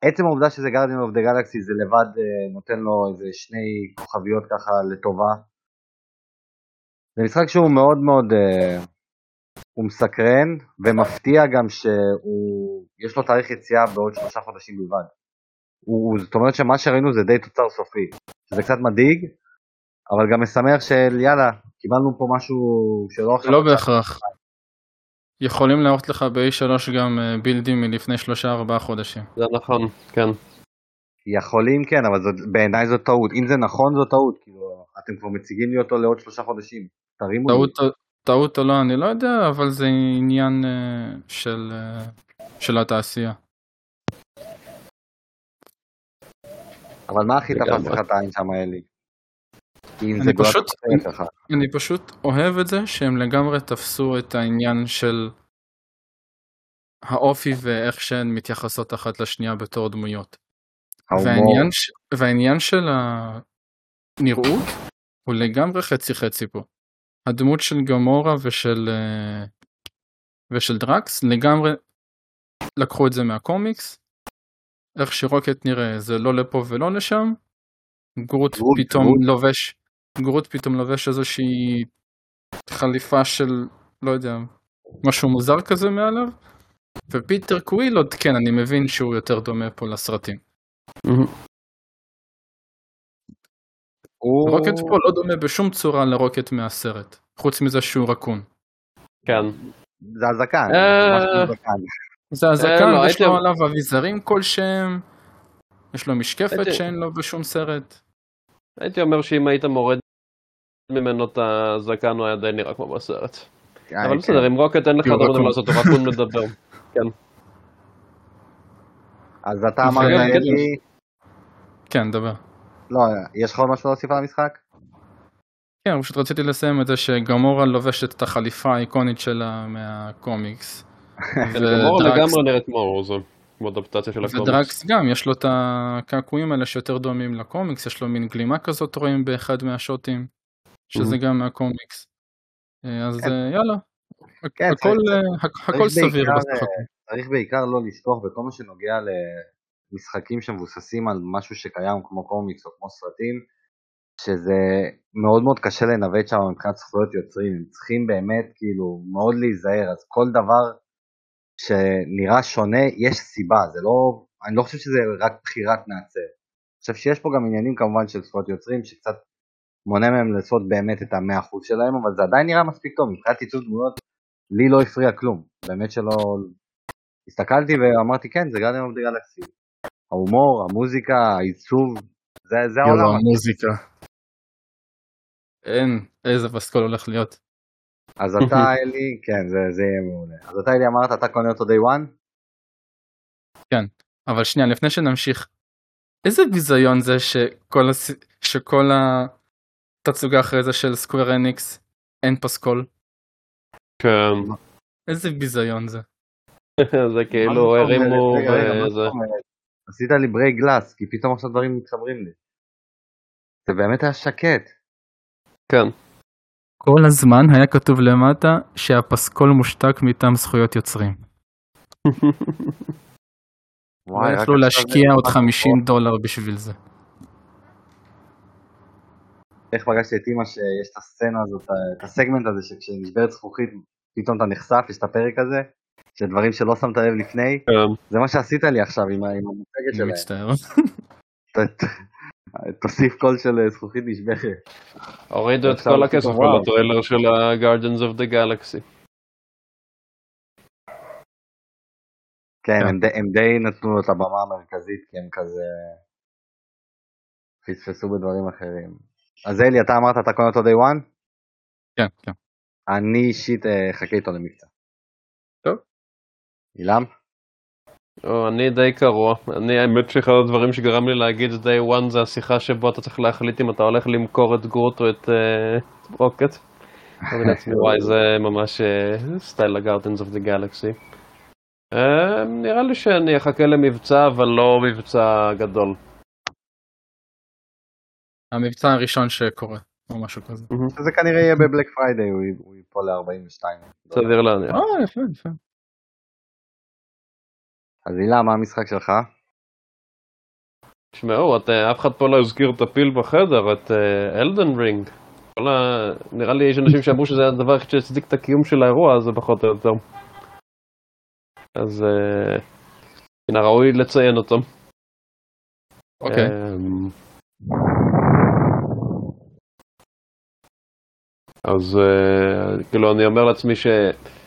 עצם העובדה שזה Guardian of the Galaxy זה לבד אה, נותן לו איזה שני כוכביות ככה לטובה. זה משחק שהוא מאוד מאוד, אה, הוא מסקרן ומפתיע גם שיש לו תאריך יציאה בעוד שלושה חודשים בלבד. הוא, זאת אומרת שמה שראינו זה די תוצר סופי, שזה קצת מדאיג, אבל גם משמח של יאללה, קיבלנו פה משהו שלא עכשיו... לא בהכרח. יכולים להראות לך ב-A3 גם אה, בילדים מלפני 3-4 חודשים. זה נכון, כן. יכולים כן, אבל זאת, בעיניי זו טעות. אם זה נכון זו טעות, כאילו, אתם כבר מציגים לי אותו לעוד שלושה חודשים. תרימו טעות, לי. טעות או לא, אני לא יודע, אבל זה עניין uh, של, uh, של התעשייה. אבל מה הכי תפס לך את העין שם, אלי? אני פשוט, אני, אני פשוט אוהב את זה שהם לגמרי תפסו את העניין של האופי ואיך שהן מתייחסות אחת לשנייה בתור דמויות. והעניין. והעניין של הנראות הוא לגמרי חצי חצי פה. הדמות של גמורה ושל, אה, ושל דרקס לגמרי לקחו את זה מהקומיקס. איך שרוקט נראה זה לא לפה ולא לשם. גרוט, גרוט פתאום גרוט. לובש גרוט פתאום לובש איזושהי חליפה של לא יודע משהו מוזר כזה מעליו ופיטר קוויל עוד כן אני מבין שהוא יותר דומה פה לסרטים. רוקט פה לא דומה בשום צורה לרוקט מהסרט חוץ מזה שהוא רקון. כן. זה הזקן. אה, זה הזקן אה, לא, יש לו עליו אביזרים כלשהם. יש לו משקפת שאין לו בשום סרט. הייתי אומר שאם היית מורד ממנו את הזקן הוא היה די נראה כמו בסרט. אה, אבל כן. בסדר, עם רוקט אין לך דברים לעשות, הוא רק הוא מדבר. כן. אז אתה אמרת לי... כן, דבר. לא, יש לך עוד משהו להוסיף על המשחק? כן, פשוט רציתי לסיים את זה שגמורה לובשת את החליפה האיקונית שלה מהקומיקס. גמורה לגמרי נראית כמו זה. כמו אדפטציה של הקומיקס. ודרקס גם, יש לו את הקעקועים האלה שיותר דומים לקומיקס, יש לו מין גלימה כזאת רואים באחד מהשוטים, שזה גם מהקומיקס. אה, אז כן. אה, יאללה, כן, הכל אה, סביר בסך הכל. צריך בעיקר לא לשכוח בכל מה שנוגע למשחקים שמבוססים על משהו שקיים כמו קומיקס או כמו סרטים, שזה מאוד מאוד קשה לנווט שם מבחינת זכויות יוצרים, הם צריכים באמת כאילו מאוד להיזהר, אז כל דבר שנראה שונה, יש סיבה, זה לא, אני לא חושב שזה רק בחירת מעצב. אני חושב שיש פה גם עניינים כמובן של זכויות יוצרים, שקצת מונע מהם לעשות באמת את המאה אחוז שלהם, אבל זה עדיין נראה מספיק טוב, מבחינת עיצוב דמויות, לי לא הפריע כלום, באמת שלא... הסתכלתי ואמרתי כן, זה גרדיאן אוף דה גלקסי. ההומור, המוזיקה, העיצוב, זה, זה העולם. המוזיקה. אין, איזה פסקול הולך להיות. אז אתה אלי, כן, זה, זה יהיה מעולה. אז אתה אלי אמרת, אתה קונה אותו day one? כן, אבל שנייה, לפני שנמשיך, איזה ביזיון זה שכל, הס... שכל התצוגה אחרי זה של סקוויר אניקס אין פסקול? כן. איזה ביזיון זה. זה כאילו הרימו וזה. עשית לי break glass, כי פתאום עכשיו דברים מתחברים לי. זה באמת היה שקט. כן. כל הזמן היה כתוב למטה שהפסקול מושתק מטעם זכויות יוצרים. וואי, יכלו להשקיע עוד 50 דולר בשביל זה. איך פגשתי את אימא שיש את הסצנה הזאת, את הסגמנט הזה שכשנשברת זכוכית פתאום אתה נחשף, יש את הפרק הזה, שדברים שלא שמת לב לפני, כן. זה מה שעשית לי עכשיו עם המוצגת שלהם. מצטער. תוסיף קול של אה, זכוכית נשבכת. הורידו את כל הכסף על הטריילר של ה-Guardians of the Galaxy. כן, הם די נתנו לו את הבמה המרכזית, כי הם כזה פספסו בדברים אחרים. אז אלי, אתה אמרת, אתה קונה אותו day one? כן, כן. אני אישית אה, אחכה איתו למבצע. טוב. אילעם? או, אני די קרוע. אני, האמת שאחד הדברים שגרם לי להגיד day one זה השיחה שבו אתה צריך להחליט אם אתה הולך למכור את גרוט או את uh, רוקט. וואי, זה ממש סטייל ה Guardians of the Galaxy. נראה לי שאני אחכה למבצע, אבל לא מבצע גדול. המבצע הראשון שקורה, או משהו כזה. זה כנראה יהיה ב Black Friday, הוא ייפול ל-42. סביר להניח. אה, יפה, יפה. אז הילה, מה המשחק שלך? תשמעו, אף אחד פה לא הזכיר את הפיל בחדר, את אלדן רינג. נראה לי יש אנשים שאמרו שזה הדבר היחיד שהצדיק את הקיום של האירוע הזה פחות או יותר. אז מן הראוי לציין אותו. אוקיי. אמ, אז uh, כאילו אני אומר לעצמי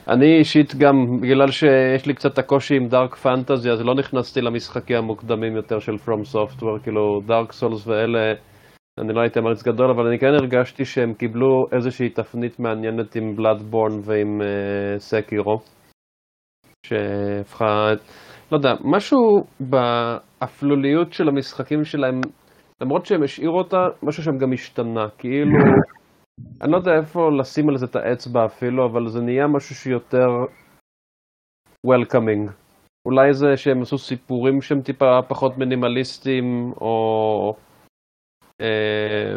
שאני אישית גם בגלל שיש לי קצת הקושי עם דארק פנטזי אז לא נכנסתי למשחקים המוקדמים יותר של פרום סופטוור כאילו דארק סולס ואלה אני לא הייתי מריץ גדול אבל אני כן הרגשתי שהם קיבלו איזושהי תפנית מעניינת עם בלאדבורן ועם uh, סקירו שהפכה לא יודע משהו באפלוליות של המשחקים שלהם למרות שהם השאירו אותה משהו שם גם השתנה כאילו אני לא יודע איפה לשים על זה את האצבע אפילו, אבל זה נהיה משהו שיותר welcoming. אולי זה שהם עשו סיפורים שהם טיפה פחות מינימליסטיים, או אה,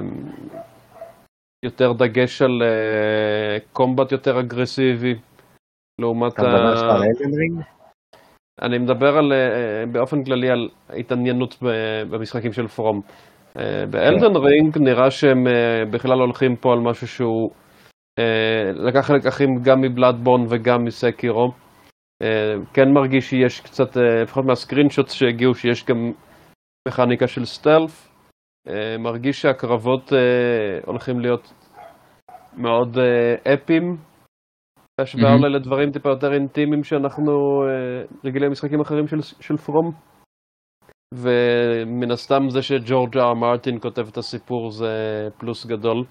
יותר דגש על אה, קומבט יותר אגרסיבי, לעומת Elden Ring? אני מדבר על, אה, באופן כללי על התעניינות במשחקים של פרום. אה, באלדן רינג נראה שהם אה, בכלל הולכים פה על משהו שהוא אה, לקח לקחים גם מבלאדבורן וגם מסקירו. כן מרגיש שיש קצת, לפחות מה screenshots שהגיעו, שיש גם מכניקה של stealth. מרגיש שהקרבות הולכים להיות מאוד אפיים. בהשוואה אולי לדברים טיפה יותר אינטימיים שאנחנו רגילים משחקים אחרים של, של פרום. ומן הסתם זה שג'ורג' אר מרטין כותב את הסיפור זה פלוס גדול.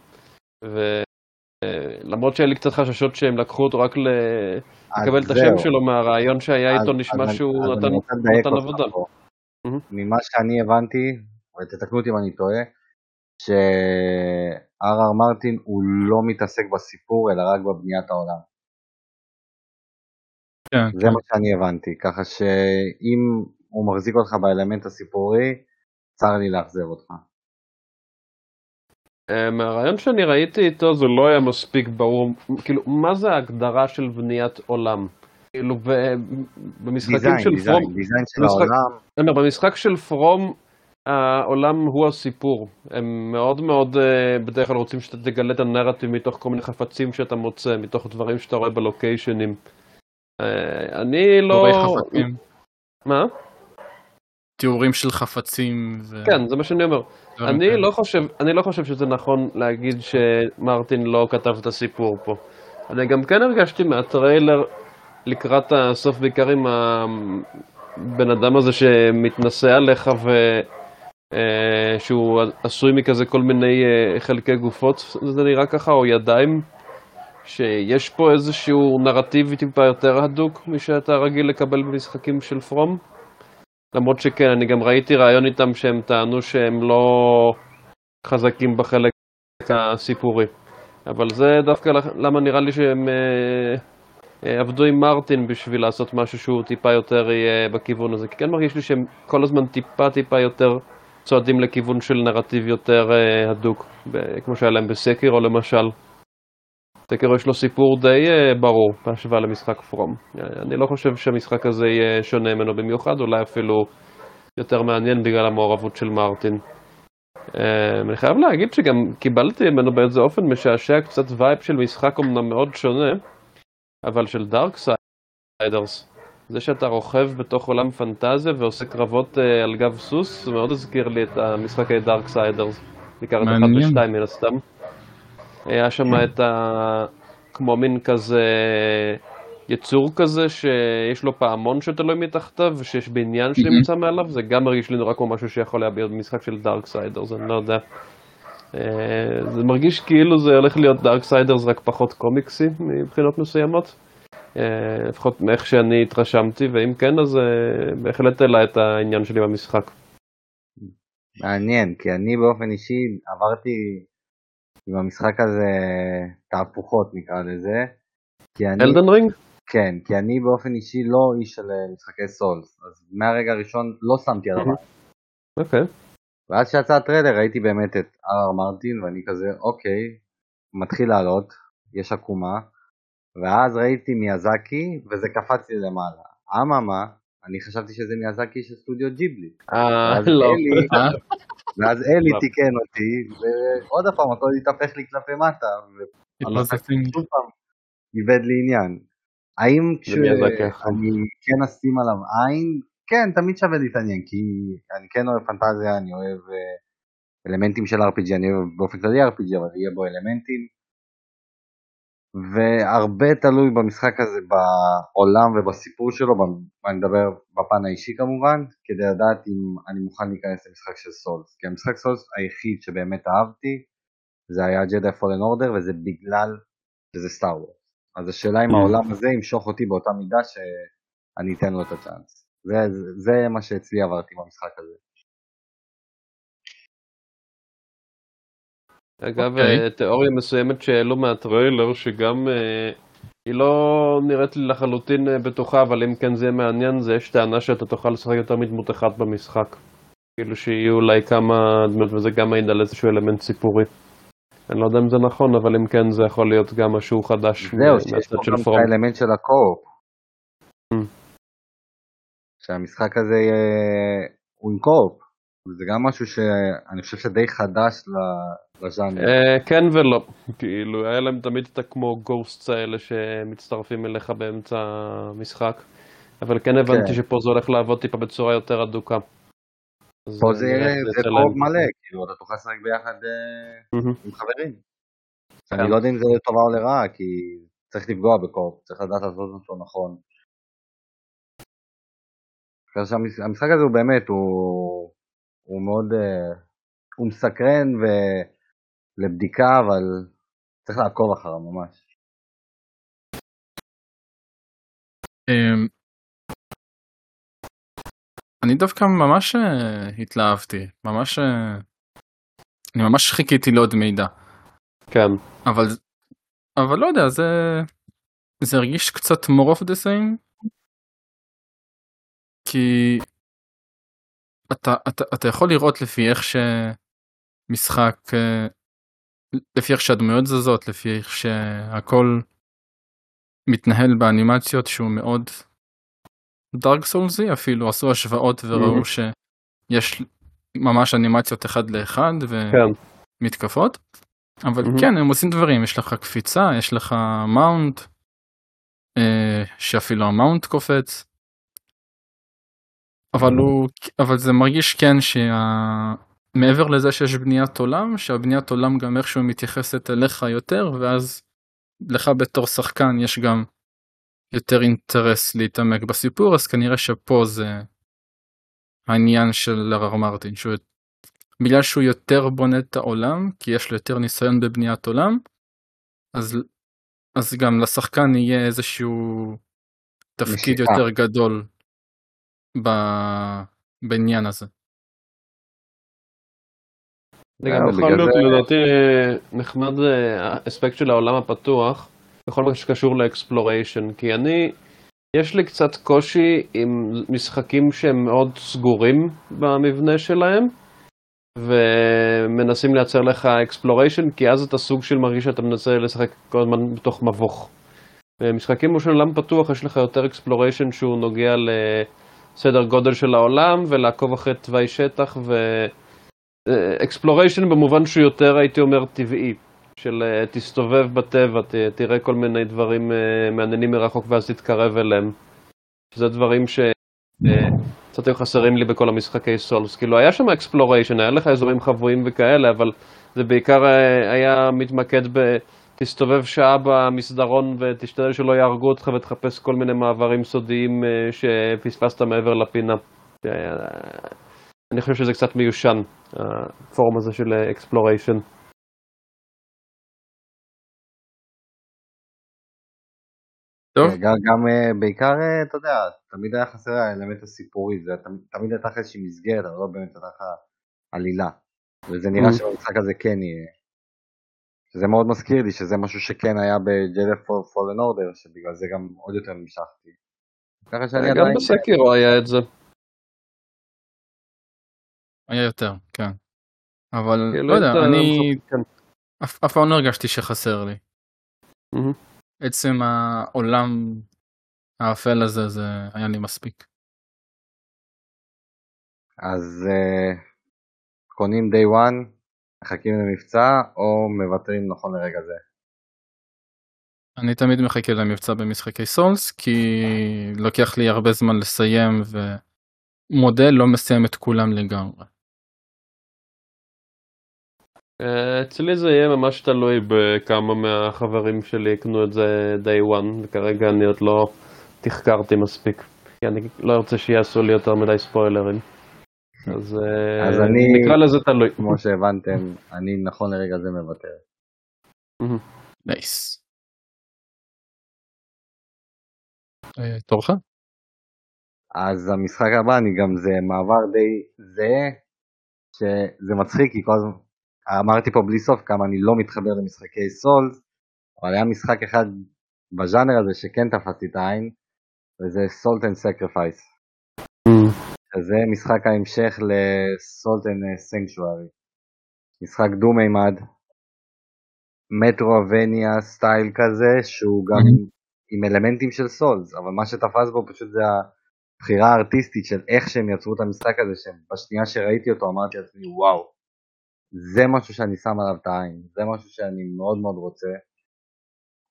ולמרות שהיה לי קצת חששות שהם לקחו אותו רק לקבל את השם שלו מהרעיון שהיה איתו, נשמע שהוא נתן עבודה. ממה שאני הבנתי, ותתקנו אותי אם אני טועה, שאר.אר מרטין הוא לא מתעסק בסיפור אלא רק בבניית העולם. כן, זה כן. מה שאני הבנתי, ככה שאם הוא מחזיק אותך באלמנט הסיפורי, צר לי לאכזב אותך. אה, מהרעיון שאני ראיתי איתו זה לא היה מספיק ברור, כאילו, מה זה ההגדרה של בניית עולם? כאילו, במשחקים של דיזיין, פרום... דיזיין של במשחק, העולם. לא, במשחק של פרום, העולם הוא הסיפור. הם מאוד מאוד אה, בדרך כלל רוצים שאתה תגלה את הנרטיב מתוך כל מיני חפצים שאתה מוצא, מתוך דברים שאתה רואה בלוקיישנים. אה, אני לא... מה? תיאורים של חפצים. ו... כן, זה מה שאני אומר. אני לא, חושב, אני לא חושב שזה נכון להגיד שמרטין לא כתב את הסיפור פה. אני גם כן הרגשתי מהטריילר לקראת הסוף, בעיקר עם הבן אדם הזה שמתנשא עליך ו... אה, שהוא עשוי מכזה כל מיני אה, חלקי גופות, זה נראה ככה, או ידיים, שיש פה איזשהו נרטיב טיפה יותר הדוק משאתה רגיל לקבל במשחקים של פרום. למרות שכן, אני גם ראיתי ראיון איתם שהם טענו שהם לא חזקים בחלק הסיפורי. אבל זה דווקא למה נראה לי שהם אה, אה, עבדו עם מרטין בשביל לעשות משהו שהוא טיפה יותר יהיה בכיוון הזה. כי כן מרגיש לי שהם כל הזמן טיפה טיפה יותר צועדים לכיוון של נרטיב יותר אה, הדוק, כמו שהיה להם בסקירו למשל. סקר יש לו סיפור די uh, ברור בהשוואה למשחק פרום. אני לא חושב שהמשחק הזה יהיה שונה ממנו במיוחד, אולי אפילו יותר מעניין בגלל המעורבות של מרטין. Uh, אני חייב להגיד שגם קיבלתי ממנו באיזה אופן משעשע קצת vibe של משחק אמנם מאוד שונה, אבל של דארק סיידרס. זה שאתה רוכב בתוך עולם פנטזיה ועושה קרבות על גב סוס, זה מאוד הזכיר לי את המשחקי דארק סיידרס. בעיקר את אחת ושתיים מן הסתם. היה שם. את ה... כמו מין כזה יצור כזה שיש לו פעמון שתלוי מתחתיו ושיש בניין שנמצא מעליו, זה גם מרגיש לי נורא כמו משהו שיכול להופיע במשחק של דארק סיידרס, אני לא יודע. אה, זה מרגיש כאילו זה הולך להיות דארק סיידרס רק פחות קומיקסי מבחינות מסוימות. אה, לפחות מאיך שאני התרשמתי, ואם כן אז אה, בהחלט העלה את העניין שלי במשחק. מעניין, כי אני באופן אישי עברתי עם המשחק הזה, תהפוכות נקרא לזה. אלדן רינג? כן, כי אני באופן אישי לא איש של אה, משחקי סולס, אז מהרגע הראשון לא שמתי עליו. אוקיי. ואז שיצא הטריילר ראיתי באמת את אר מרטין ואני כזה אוקיי, מתחיל לעלות, יש עקומה, ואז ראיתי מיאזקי וזה קפץ לי למעלה. אממה, אני חשבתי שזה מיאזקי של סטודיו ג'יבלי. אה, לא. ואז אלי לא. תיקן אותי, ועוד פעם הכל התהפך לי כלפי מטה, ושוב פעם איבד לי עניין. האם כשאני כן אשים עליו עין, כן, תמיד שווה להתעניין, כי אני כן אוהב פנטזיה, אני אוהב אה, אלמנטים של RPG, אני אוהב באופן כללי RPG, אבל יהיה בו אלמנטים. והרבה תלוי במשחק הזה בעולם ובסיפור שלו, אני מדבר בפן האישי כמובן, כדי לדעת אם אני מוכן להיכנס למשחק של סולס. כי המשחק סולס היחיד שבאמת אהבתי זה היה ג'די פולן אורדר וזה בגלל שזה סטאר וורס. אז השאלה אם mm. העולם הזה ימשוך אותי באותה מידה שאני אתן לו את הצ'אנס. זה, זה, זה מה שאצלי עברתי במשחק הזה. אגב, okay. אוקיי. אה, תיאוריה מסוימת שהעלו מהטריילר, שגם uh, היא לא נראית לי לחלוטין uh, בטוחה, אבל אם כן זה מעניין, זה יש טענה שאתה תוכל לשחק יותר מדמות אחת במשחק. כאילו שיהיו אולי כמה דמות, וזה גם מעיד על איזשהו אלמנט סיפורי. אני לא יודע אם זה נכון, אבל אם כן זה יכול להיות גם משהו חדש. זהו, שיש פה גם את האלמנט של הקו-אופ. Mm. שהמשחק הזה יהיה... הוא עם קו-אופ. זה גם משהו שאני חושב שדי חדש. אה, כן ולא, כאילו היה להם תמיד את כמו גוסטס האלה שמצטרפים אליך באמצע המשחק, אבל כן הבנתי כן. שפה זה הולך לעבוד טיפה בצורה יותר אדוקה. פה זה קרוב מלא, כאילו אתה תוכל לשחק ביחד אה, עם חברים. אני כן. לא יודע אם זה לטובה או לרעה, כי צריך לפגוע בקורפ, צריך לדעת לעשות אותו נכון. המשחק הזה הוא באמת, הוא מאוד, uh, הוא מסקרן ולבדיקה, אבל צריך לעקוב אחריו ממש. אמ, אני דווקא ממש uh, התלהבתי, ממש, uh, אני ממש חיכיתי לעוד מידע. כן. אבל, אבל לא יודע, זה, זה הרגיש קצת more of the same. כי אתה, אתה, אתה יכול לראות לפי איך שמשחק, אה, לפי איך שהדמויות זזות, לפי איך שהכל מתנהל באנימציות שהוא מאוד דארק סולזי אפילו, עשו השוואות וראו mm-hmm. שיש ממש אנימציות אחד לאחד ומתקפות. כן. אבל mm-hmm. כן הם עושים דברים יש לך קפיצה יש לך מאונט אה, שאפילו המאונט קופץ אבל הוא אבל זה מרגיש כן שמעבר לזה שיש בניית עולם שהבניית עולם גם איכשהו מתייחסת אליך יותר ואז לך בתור שחקן יש גם יותר אינטרס להתעמק בסיפור אז כנראה שפה זה העניין של הרר מרטין שהוא בגלל שהוא יותר בונה את העולם כי יש לו יותר ניסיון בבניית עולם אז אז גם לשחקן יהיה איזשהו תפקיד יותר גדול ב... בעניין הזה. זה גם יכול להיות לדעתי נחמד האספקט אה, של העולם הפתוח בכל מה שקשור לאקספלוריישן כי אני יש לי קצת קושי עם משחקים שהם מאוד סגורים במבנה שלהם ומנסים לייצר לך exploration כי אז אתה סוג של מרגיש שאתה מנסה לשחק כל הזמן בתוך מבוך. במשחקים של עולם פתוח יש לך יותר exploration שהוא נוגע ל... סדר גודל של העולם ולעקוב אחרי תוואי שטח ו exploration במובן שהוא יותר הייתי אומר טבעי של אה, תסתובב בטבע, תראה כל מיני דברים uh, מעניינים מרחוק ואז תתקרב אליהם. זה דברים שקצת היו חסרים לי בכל המשחקי סולס. כאילו היה שם exploration, היה לך אזורים חבויים וכאלה, אבל זה בעיקר היה מתמקד ב... תסתובב שעה במסדרון ותשתדל שלא יהרגו אותך ותחפש כל מיני מעברים סודיים אה, שפספסת מעבר לפינה. אה, אני חושב שזה קצת מיושן, הפורם הזה של exploration. טוב. גם, גם אה, בעיקר, אתה יודע, תמיד היה חסר האלמנט הסיפורי, זה תמיד הייתה לך איזושהי מסגרת, אבל לא באמת הייתה לך עלילה. וזה נראה mm. שבמשחק הזה כן יהיה. שזה מאוד מזכיר לי שזה משהו שכן היה ב-Jedi Fallen Order, שבגלל זה גם עוד יותר נמשכתי. ככה שאני עדיין... גם בסקירו היה את זה. היה יותר, כן. אבל כאילו, לא יודע, אני כן. אף פעם לא הרגשתי שחסר לי. עצם העולם האפל הזה, זה היה לי מספיק. אז uh, קונים day one, מחכים למבצע, או מוותרים נכון לרגע זה? אני תמיד מחכה למבצע במשחקי סולס, כי לוקח לי הרבה זמן לסיים, ומודל לא מסיים את כולם לגמרי. אה, אצלי זה יהיה ממש תלוי בכמה מהחברים שלי יקנו את זה day one, וכרגע אני עוד לא תחקרתי מספיק, כי אני לא רוצה שיעשו לי יותר מדי ספוילרים. אז, אה, אז אני, נקרא לזה תלוי. כמו שהבנתם, אני נכון לרגע זה מוותר. nice. אה, תורך? אז המשחק הבא, אני גם זה מעבר די זהה, שזה מצחיק, כי כל הזמן אמרתי פה בלי סוף כמה אני לא מתחבר למשחקי סולס, אבל היה משחק אחד בז'אנר הזה שכן תפס לי את העין, וזה Salt and Sacrifice. זה משחק ההמשך ל Salt and Sanctuary. משחק דו-מימד, מטרוידווניה style כזה, שהוא גם mm-hmm. עם אלמנטים של סולס, אבל מה שתפס בו פשוט זה הבחירה הארטיסטית של איך שהם יצרו את המשחק הזה, שבשנייה שראיתי אותו אמרתי לעצמי וואו, זה משהו שאני שם עליו את העין, זה משהו שאני מאוד מאוד רוצה.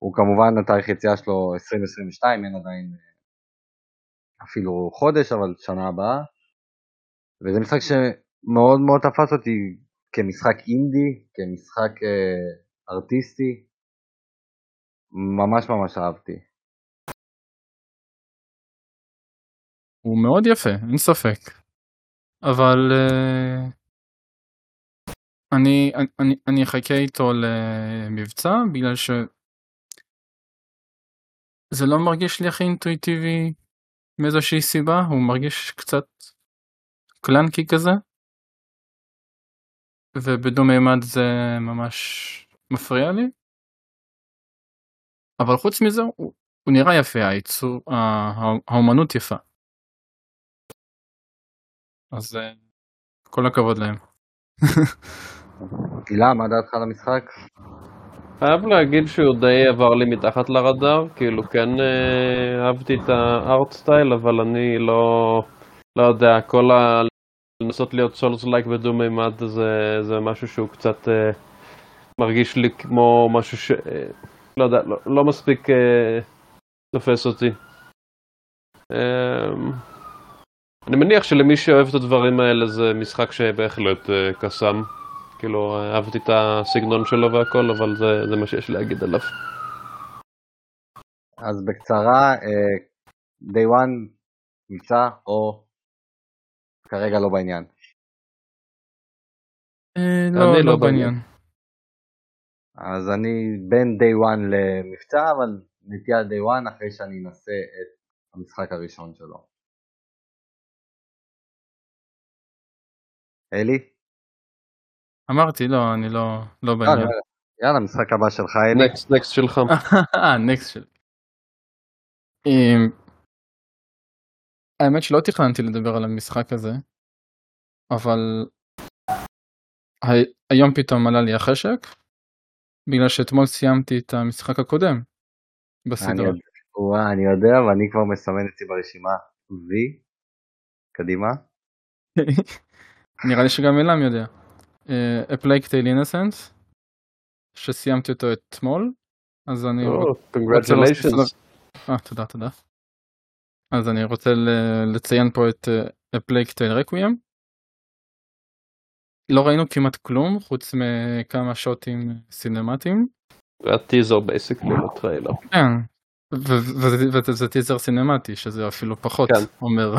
הוא כמובן התאריך יציאה שלו 2022, אין עדיין אה, אפילו חודש, אבל שנה הבאה. וזה משחק שמאוד מאוד תפס אותי כמשחק אינדי, כמשחק אה, ארטיסטי. ממש ממש אהבתי. הוא מאוד יפה, אין ספק. אבל uh, אני, אני, אני אחכה איתו למבצע בגלל ש... זה לא מרגיש לי הכי אינטואיטיבי מאיזושהי סיבה, הוא מרגיש קצת קלנקי כזה. ובדו מימד זה ממש מפריע לי. אבל חוץ מזה הוא, הוא נראה יפה, הייצור, האומנות יפה. אז אה, כל הכבוד להם. גילה, מה דעתך על המשחק? חייב להגיד שהוא די עבר לי מתחת לרדאר, כאילו כן אה, אהבתי את הארט סטייל, אבל אני לא, לא יודע, כל ה... לנסות להיות סולס לייק בדו מימד זה, זה משהו שהוא קצת אה, מרגיש לי כמו משהו ש... אה, לא יודע, לא, לא מספיק אה, תופס אותי. אה, אני מניח שלמי שאוהב את הדברים האלה זה משחק שבהחלט אה, קסם. כאילו, אהבתי את הסגנון שלו והכל, אבל זה, זה מה שיש להגיד עליו. אז בקצרה, uh, day one מבצע או כרגע לא בעניין? אה, לא, לא, לא בעניין. אז אני בין day one למבצע, אבל נטייה day one אחרי שאני אנסה את המשחק הראשון שלו. אלי? אמרתי לא, אני לא, לא בעניין. יאללה, משחק הבא שלך, אלי. נקסט, נקסט שלך. אה, נקסט שלי. האמת שלא תכננתי לדבר על המשחק הזה, אבל היום פתאום עלה לי החשק, בגלל שאתמול סיימתי את המשחק הקודם בסדרה. אני יודע, ואני כבר מסמן אצלי ברשימה V, קדימה. נראה לי שגם אלעם יודע. A Plague Tale Innocence, שסיימתי אותו אתמול, אז אני... קונגרטוליישנס. אה, תודה, תודה. אז אני רוצה לציין פה את A Plague Tale Requiem. לא ראינו כמעט כלום חוץ מכמה שוטים סינמטיים. והטיזר basically לטריילר. כן, וזה טיזר סינמטי שזה אפילו פחות כן. אומר.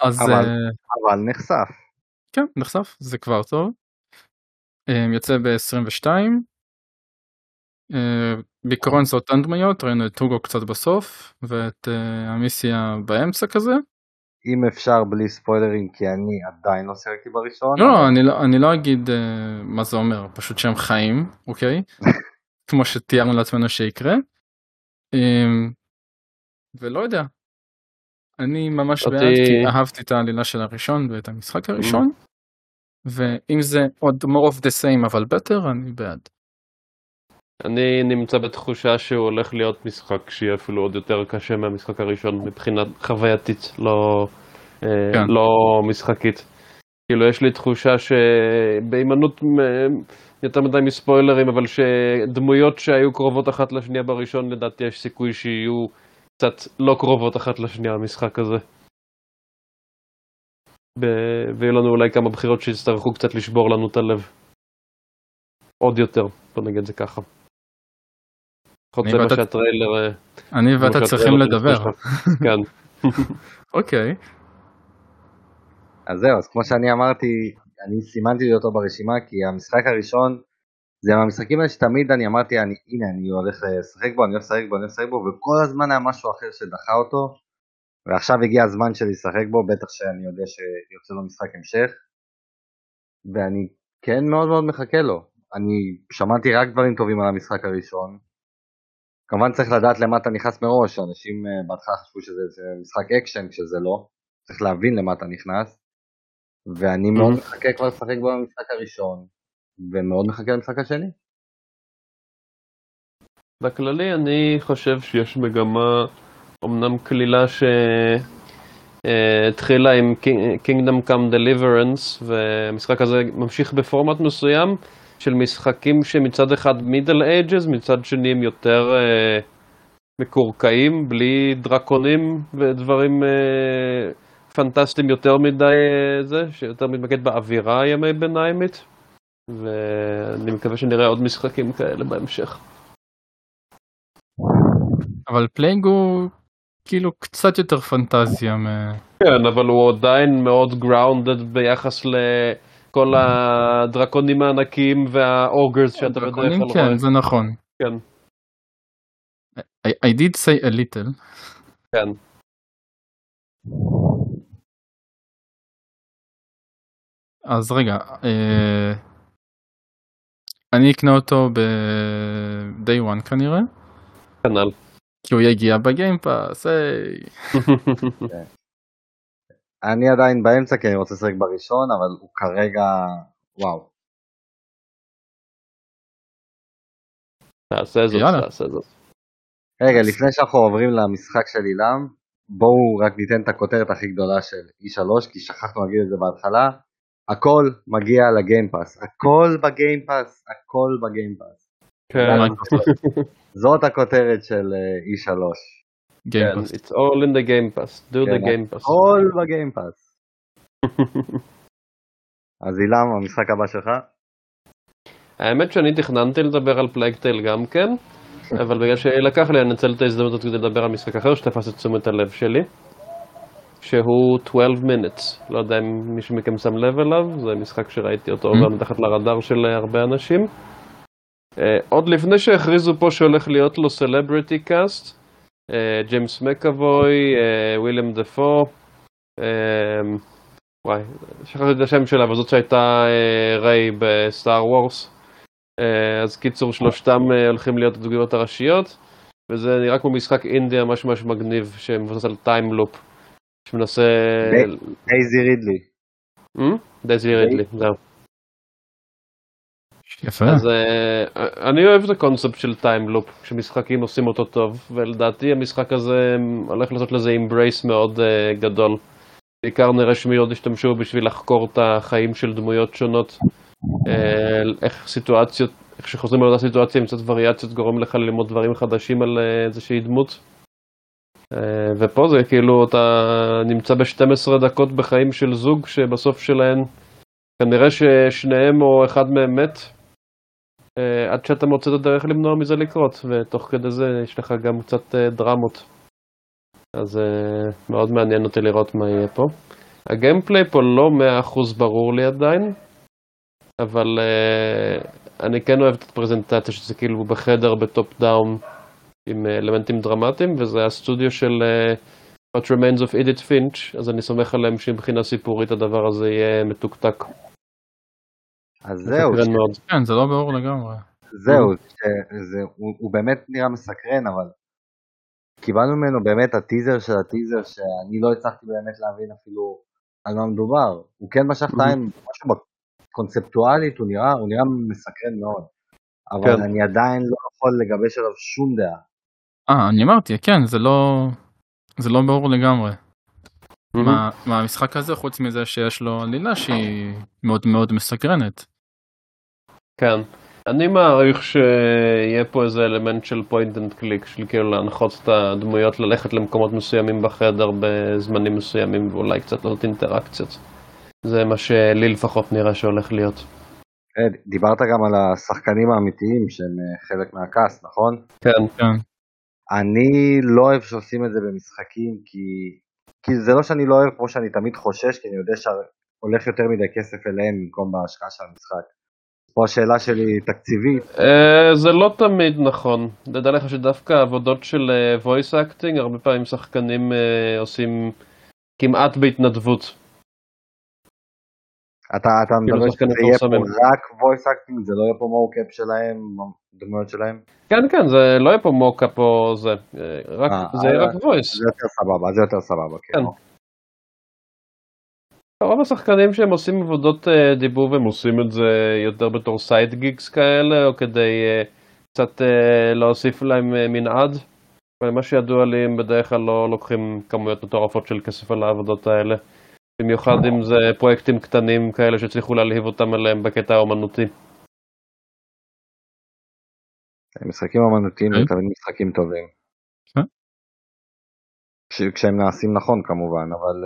אז... אבל נחשף. כן, נחשף, זה כבר טוב. אמ, יוצא ב-22. אה, בעיקרון זה אותן דמויות, ראינו את טוגו קצת בסוף, ואת אה, המיסיה באמצע כזה. אם אפשר בלי ספוילרים, כי אני עדיין לא שיחקתי בראשון. לא, אבל... אני, לא, אני לא אגיד uh, מה זה אומר, פשוט שהם חיים, אוקיי? כמו שתיארנו לעצמנו שיקרה. Um, ולא יודע, אני ממש אותי... בעד, כי אהבתי את העלילה של הראשון ואת המשחק הראשון, mm. ואם זה עוד more of the same אבל better, אני בעד. אני נמצא בתחושה שהוא הולך להיות משחק שיהיה אפילו עוד יותר קשה מהמשחק הראשון מבחינת חווייתית, לא, כן. לא משחקית. כאילו יש לי תחושה שבהימנעות יותר מדי מספוילרים, אבל שדמויות שהיו קרובות אחת לשנייה בראשון, לדעתי יש סיכוי שיהיו קצת לא קרובות אחת לשנייה במשחק הזה. ויהיו לנו אולי כמה בחירות שיצטרכו קצת לשבור לנו את הלב. עוד יותר, בוא נגיד זה ככה. לפחות זה מה שהטריילר... אה, אני ואתה צריכים לדבר. כן. אוקיי. אז זהו, אז כמו שאני אמרתי, אני סימנתי אותו ברשימה כי המשחק הראשון זה מהמשחקים האלה שתמיד אני אמרתי, אני, הנה אני הולך לשחק בו, אני הולך לשחק בו, אני הולך לשחק בו, וכל הזמן היה משהו אחר שדחה אותו, ועכשיו הגיע הזמן שלי לשחק בו, בטח שאני יודע שיוצא לו משחק המשך, ואני כן מאוד מאוד מחכה לו. אני שמעתי רק דברים טובים על המשחק הראשון. כמובן צריך לדעת למה אתה נכנס מראש, אנשים אה, בהתחלה חשבו שזה משחק אקשן כשזה לא, צריך להבין למה אתה נכנס. ואני מאוד מחכה כבר לשחק בו במשחק הראשון, ומאוד מחכה למשחק השני. בכללי אני חושב שיש מגמה, אמנם קלילה שהתחילה עם Kingdom Come Deliverance, והמשחק הזה ממשיך בפורמט מסוים של משחקים שמצד אחד מידל אייג'ס, מצד שני הם יותר uh, מקורקעים, בלי דרקונים ודברים uh, פנטסטיים יותר מדי אה, זה, שיותר מתמקד באווירה הימי ביניימית, ואני מקווה שנראה עוד משחקים כאלה בהמשך. אבל פלייג הוא כאילו קצת יותר פנטזיה מ... כן, אבל הוא עדיין מאוד grounded ביחס לכל הדרקונים הענקיים וה ogres שאתה בדרך כלל רואה. כן, זה נכון. כן. I, I did say a little. כן. אז רגע, אה, אני אקנה אותו ב-day one כנראה. כנ"ל. כי הוא יגיע בגיימפאס, היי. אני עדיין באמצע כי אני רוצה לשחק בראשון, אבל הוא כרגע, וואו. תעשה זאת, תעשה זאת. רגע, לפני שאנחנו עוברים למשחק של אילם, בואו רק ניתן את הכותרת הכי גדולה של E3, כי שכחנו להגיד את זה בהתחלה. הכל מגיע ל Game Pass, הכל ב Game Pass, הכל ב Game Pass. כן. זאת הכותרת של E3. כן, it's all in the game pass, do the כן, game pass. הכל ב Game Pass. אז אילעם, המשחק הבא שלך? האמת שאני תכננתי לדבר על Plague Tale גם כן, אבל בגלל שלקחת לי, אני אנצל את ההזדמנות כדי לדבר על משחק אחר שתפס את תשומת הלב שלי. שהוא 12 minutes, לא יודע אם מישהו מכם שם לב אליו, זה משחק שראיתי אותו mm-hmm. מתחת לרדאר של הרבה אנשים. Uh, עוד לפני שהכריזו פה שהולך להיות לו celebrity cast, ג'יימס מקאבוי, וויליאם דפו, וואי, שכחתי את השם שלה, אבל זאת שהייתה ריי ב Star Wars. אז קיצור, שלושתם uh, הולכים להיות הדמויות הראשיות, וזה נראה כמו משחק אינדי ממש ממש מגניב, שמבוסס על time loop. שמנסה... דייזי רידלי. דייזי רידלי, זהו. יפה. אז uh, אני אוהב את הקונספט של time loop, כשמשחקים עושים אותו טוב, ולדעתי המשחק הזה הולך לעשות לזה embrace מאוד uh, גדול. בעיקר נראה שמי עוד השתמשו בשביל לחקור את החיים של דמויות שונות, uh, איך סיטואציות, איך שחוזרים לאותה סיטואציה עם קצת וריאציות גורם לך ללמוד דברים חדשים על uh, איזושהי דמות. ופה זה כאילו אתה נמצא ב-12 דקות בחיים של זוג שבסוף שלהן כנראה ששניהם או אחד מהם מת עד שאתה מוצא את הדרך למנוע מזה לקרות ותוך כדי זה יש לך גם קצת אה, דרמות אז מאוד מעניין אותי לראות מה יהיה פה. ה gameplay פה לא 100% ברור לי עדיין אבל אני כן אוהב את הפרזנטציה שזה כאילו בחדר ב top down עם אלמנטים דרמטיים, וזה הסטודיו של uh, What Remains of Edith Finch, אז אני סומך עליהם שמבחינה סיפורית הדבר הזה יהיה מתוקתק. אז זהו. ש... מאוד. כן, זה לא ברור לגמרי. זהו, שזה, הוא, הוא באמת נראה מסקרן, אבל קיבלנו ממנו באמת הטיזר של הטיזר, שאני לא הצלחתי באמת להבין אפילו על מה מדובר. הוא כן משך את העין, משהו קונספטואלית, הוא נראה, הוא נראה מסקרן מאוד. אבל כן. אני עדיין לא יכול לגבש עליו שום דעה. אה, אני אמרתי, כן, זה לא, זה לא ברור לגמרי. מה, מה המשחק הזה חוץ מזה שיש לו עלילה שהיא מאוד מאוד מסקרנת. כן. אני מעריך שיהיה פה איזה אלמנט של point and click, של כאילו להנחות את הדמויות ללכת למקומות מסוימים בחדר בזמנים מסוימים ואולי קצת לעשות אינטראקציות. זה מה שלי לפחות נראה שהולך להיות. אה, דיברת גם על השחקנים האמיתיים שהם אה, חלק מה cast, נכון? כן. כן. אני לא אוהב שעושים את זה במשחקים כי, כי זה לא שאני לא אוהב כמו שאני תמיד חושש כי אני יודע שהולך יותר מדי כסף אליהם במקום בהשקעה של המשחק. פה השאלה שלי תקציבית. Uh, זה לא תמיד נכון. תדע לך שדווקא עבודות של uh, voice acting, הרבה פעמים שחקנים uh, עושים כמעט בהתנדבות. אתה, אתה כאילו מדבר שזה יהיה פה רק voice acting, זה לא יהיה פה מוקאפ שלהם, דמויות שלהם? כן, כן, זה לא יהיה פה מוקאפ או זה, רק, 아, זה יהיה רק voice. זה יותר סבבה, זה יותר סבבה, כן. כן. רוב השחקנים שהם עושים עבודות uh, דיבוב הם עושים את זה יותר בתור סייד גיגס כאלה או כדי uh, קצת uh, להוסיף להם מנעד. ומה שידוע לי הם בדרך כלל לא לוקחים כמויות מטורפות של כסף על העבודות האלה. במיוחד אם זה פרויקטים קטנים כאלה שהצליחו להלהיב אותם אליהם בקטע האומנותי. משחקים אומנותיים הם תמיד משחקים טובים. כשהם נעשים נכון כמובן, אבל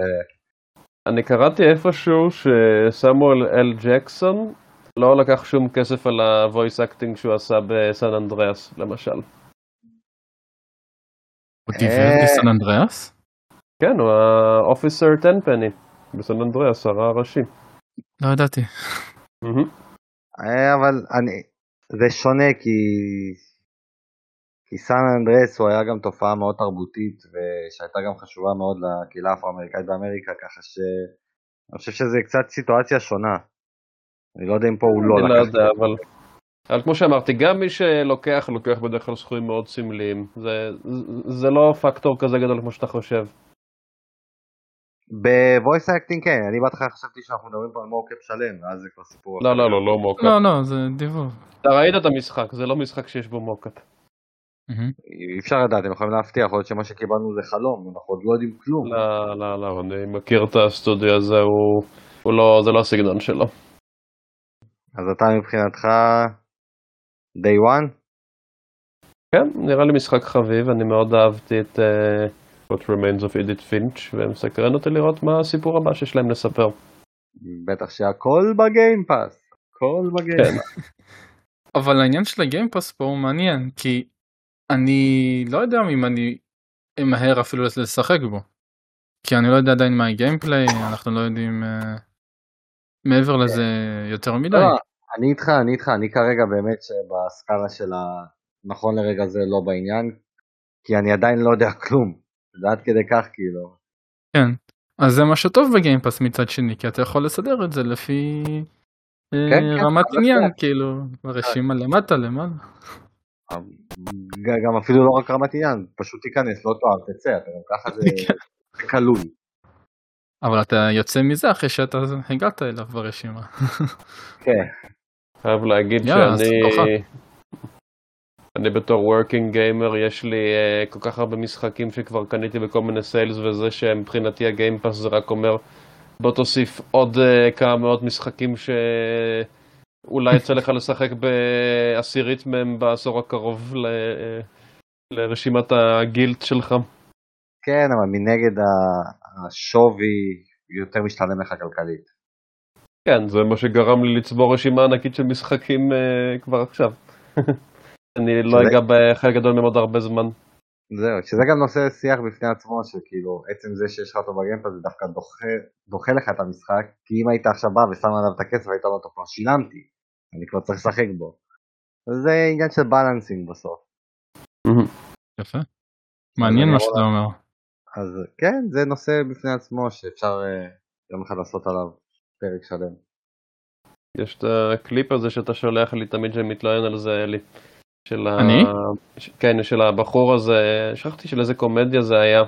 אני קראתי איפשהו שסמואל אל ג'קסון לא לקח שום כסף על ה-voice acting שהוא עשה בסן אנדריאס, למשל. הוא דיבר בסן אנדריאס? כן, הוא האופיסר טנפני בסן אנדריאס, הרע הראשי. לא ידעתי. אה, אבל אני, זה שונה כי כי San Andreas הוא היה גם תופעה מאוד תרבותית ושהייתה גם חשובה מאוד לקהילה האפרו-אמריקאית באמריקה, ככה שאני חושב שזה קצת סיטואציה שונה. אני לא יודע אם פה הוא לא לקח. אני לא יודע, אבל... אבל כמו שאמרתי, גם מי שלוקח, לוקח בדרך כלל סכומים מאוד סמליים. זה, זה לא פקטור כזה גדול כמו שאתה חושב. ב voice acting כן, אני בהתחלה חשבתי שאנחנו מדברים פה על mocap שלם, ואז זה כבר סיפור לא, לא, לא, לא mocap. לא, לא, זה דיבוב. אתה ראית את המשחק, זה לא משחק שיש בו מוקאפ. אי אפשר לדעת, הם יכולים להבטיח, יכול להיות שמה שקיבלנו זה חלום, אנחנו עוד לא יודעים כלום. לא, לא, לא, אני מכיר את הסטודיו הזה, הוא, הוא לא, זה לא הסגנון שלו. אז אתה מבחינתך day one? כן, נראה לי משחק חביב, אני מאוד אהבתי את uh, What Remains of Edith Finch, ומסקרן אותי לראות מה הסיפור הבא שיש להם לספר. בטח שהכל בגיימפאס, הכל בגיימפאס. כן. אבל העניין של הגיימפאס פה הוא מעניין, כי אני לא יודע אם אני אמהר אפילו לשחק בו. כי אני לא יודע עדיין מה הגיימפליי, אנחנו לא יודעים uh, מעבר לזה יותר מדי. לא, אני איתך, אני איתך, אני כרגע באמת שבסקאלה של ה... נכון לרגע זה לא בעניין, כי אני עדיין לא יודע כלום. זה עד כדי כך כאילו. כן, אז זה מה שטוב בגיימפאס מצד שני, כי אתה יכול לסדר את זה לפי אה, כן, כן, רמת עניין, כאילו, ברשימה למטה למעלה. גם אפילו לא רק רמת עניין, פשוט תיכנס, לא תואר, תצא, אתה גם ככה זה כלול. אבל אתה יוצא מזה אחרי שאתה הגעת אליו ברשימה. כן. חייב להגיד שאני... אני בתור working gamer יש לי uh, כל כך הרבה משחקים שכבר קניתי בכל מיני סיילס וזה שמבחינתי הגיימפאס זה רק אומר בוא תוסיף עוד uh, כמה מאות משחקים ש... אולי יצא לך לשחק בעשירית מהם בעשור הקרוב ל... לרשימת הגילט שלך. כן, אבל מנגד השווי יותר משתלם לך כלכלית. כן, זה מה שגרם לי לצבור רשימה ענקית של משחקים uh, כבר עכשיו. אני לא שזה... לא אגע בחלק גדול מהם עוד הרבה זמן. זהו, שזה גם נושא שיח בפני עצמו, שכאילו עצם זה שיש לך אותו ב Game Pass זה דווקא דוחה, דוחה לך את המשחק, כי אם היית עכשיו בא ושם עליו את הכסף היית אומר אותו כבר שילמתי, אני כבר צריך לשחק בו. זה עניין של balancing בסוף. יפה. מעניין מה שאתה אומר. אז כן, זה נושא בפני עצמו שאפשר uh, יום אחד לעשות עליו פרק שלם. יש את הקליפ הזה שאתה שולח לי תמיד שמתלונן על זה, אלי. של אני? ה... כן, של הבחור הזה, שכחתי של איזה קומדיה זה היה.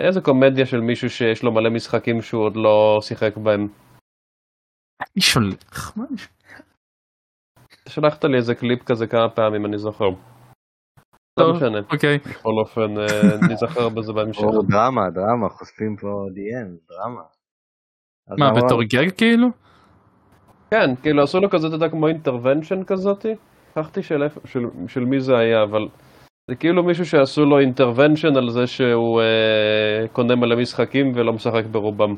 איזה קומדיה של מישהו שיש לו מלא משחקים שהוא עוד לא שיחק בהם. אני שולח? שלחת לי איזה קליפ כזה כמה פעמים, אני זוכר. לא משנה. אוקיי. בכל אופן, נזכר בזה בהמשך. או דרמה, דרמה, חושפים פה דיאן, דרמה. מה, בתור גג כאילו? כן, כאילו עשו לו כזה, אתה יודע, כמו אינטרוונשן כזאתי. שכחתי של, של, של מי זה היה, אבל זה כאילו מישהו שעשו לו אינטרוונשן על זה שהוא אה, קונה מלא משחקים ולא משחק ברובם.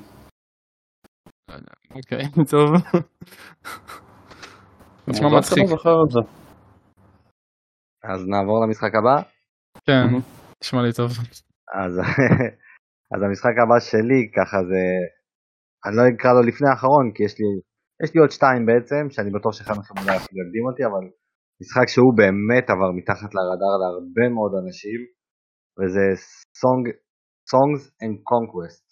אוקיי, טוב. נשמע מצחיק. אז נעבור למשחק הבא? כן, נשמע לי טוב. אז, אז המשחק הבא שלי ככה זה, אני לא אקרא לו לפני האחרון כי יש לי, יש לי עוד שתיים בעצם, שאני בטוח שאחד מכם אולי אפילו יקדים אותי, אבל משחק שהוא באמת עבר מתחת לרדאר להרבה מאוד אנשים, וזה Song, Songs and Conquest,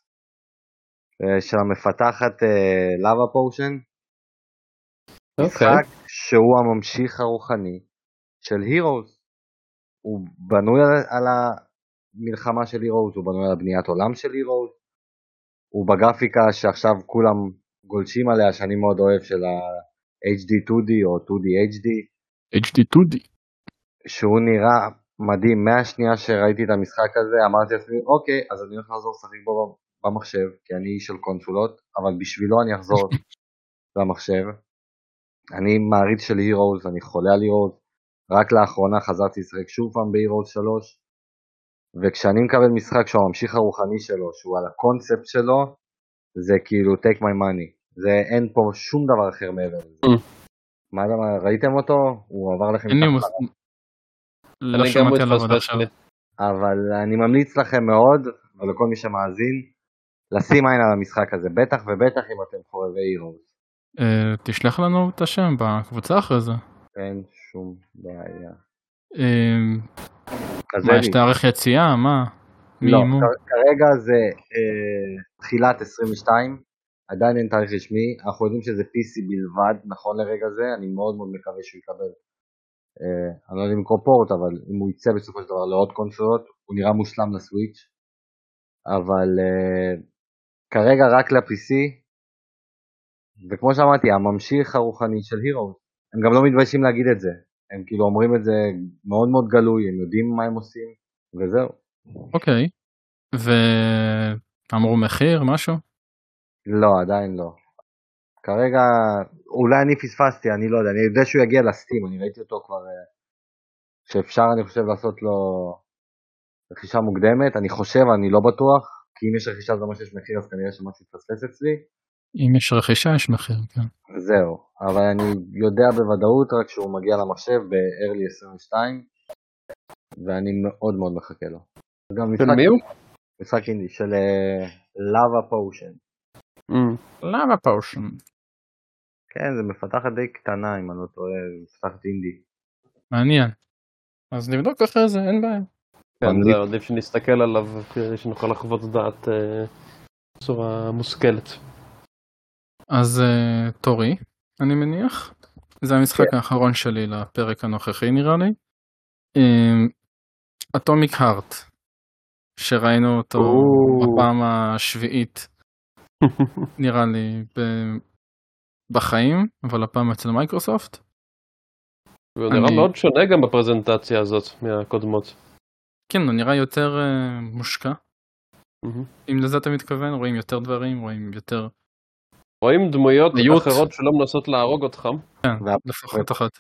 אה, של המפתחת uh, potion. Okay. משחק שהוא הממשיך הרוחני של Heroes. הוא בנוי על, על המלחמה של Heroes, הוא בנוי על בניית עולם של Heroes, הוא בגרפיקה שעכשיו כולם גולשים עליה, שאני מאוד אוהב, של ה-HD 2D או 2D HD. HD 2D. שהוא נראה מדהים, מהשנייה שראיתי את המשחק הזה אמרתי לעצמי אוקיי אז אני הולך לחזור לשחק בו במחשב כי אני איש של קונסולות אבל בשבילו אני אחזור למחשב. אני מעריץ של הירוז, אני חולה על הירוז, רק לאחרונה חזרתי לשחק שוב פעם בהירוז 3 וכשאני מקבל משחק שהוא הממשיך הרוחני שלו, שהוא על הקונספט שלו, זה כאילו take my money, זה אין פה שום דבר אחר מעבר לזה. Mm. מה למה, ראיתם אותו? הוא עבר לכם... אין לי מושג. לא שמעתי. אבל אני ממליץ לכם מאוד, ולכל מי שמאזין, לשים עין על המשחק הזה, בטח ובטח אם אתם חובבי הירוס. אה, תשלח לנו את השם בקבוצה אחרי זה. אין שום בעיה. אה, מה, יש תאריך יציאה? מה? לא, כרגע זה אה, תחילת 22, עדיין אין תאריך רשמי, אנחנו יודעים שזה PC בלבד נכון לרגע זה, אני מאוד מאוד מקווה שהוא יקבל, אה, אני לא יודע אם קורפורט, אבל אם הוא יצא בסופו של דבר לעוד קונסולות, הוא נראה מושלם לסוויץ', אבל אה, כרגע רק ל-PC, וכמו שאמרתי, הממשיך הרוחני של הירו, הם גם לא מתביישים להגיד את זה, הם כאילו אומרים את זה מאוד מאוד גלוי, הם יודעים מה הם עושים, וזהו. אוקיי, okay. ואמרו מחיר, משהו? לא, עדיין לא. כרגע, אולי אני פספסתי, אני לא יודע, אני יודע שהוא יגיע לסטים, אני ראיתי אותו כבר, אה, שאפשר אני חושב לעשות לו רכישה מוקדמת, אני חושב, אני לא בטוח, כי אם יש רכישה זה אומר שיש מחיר אז כנראה שמשהו יתפספס אצלי. אם יש רכישה יש מחיר, כן. זהו, אבל אני יודע בוודאות רק שהוא מגיע למחשב ב-early 22, ואני מאוד מאוד מחכה לו. של מי הוא? משחק אינדי, של לאבה פושן. למה פושן? כן, זה מפתחת די קטנה אם אני לא טועה, מפתחת אינדי. מעניין. אז נבדוק אחרי זה, אין בעיה. כן, זה עדיף שנסתכל עליו כדי שנוכל לחוות דעת אה, בצורה מושכלת. אז אה, תורי, אני מניח. זה המשחק כן. האחרון שלי לפרק הנוכחי נראה לי. אטומיק הארט, שראינו אותו בפעם השביעית נראה לי ב... בחיים, אבל הפעם אצל מייקרוסופט. הוא נראה אני... מאוד שונה גם בפרזנטציה הזאת מהקודמות. כן, הוא נראה יותר uh, מושקע. Mm-hmm. אם לזה אתה מתכוון, רואים יותר דברים, רואים יותר... רואים דמויות ביות. אחרות שלא מנסות להרוג אותך. כן, לפחות אחת.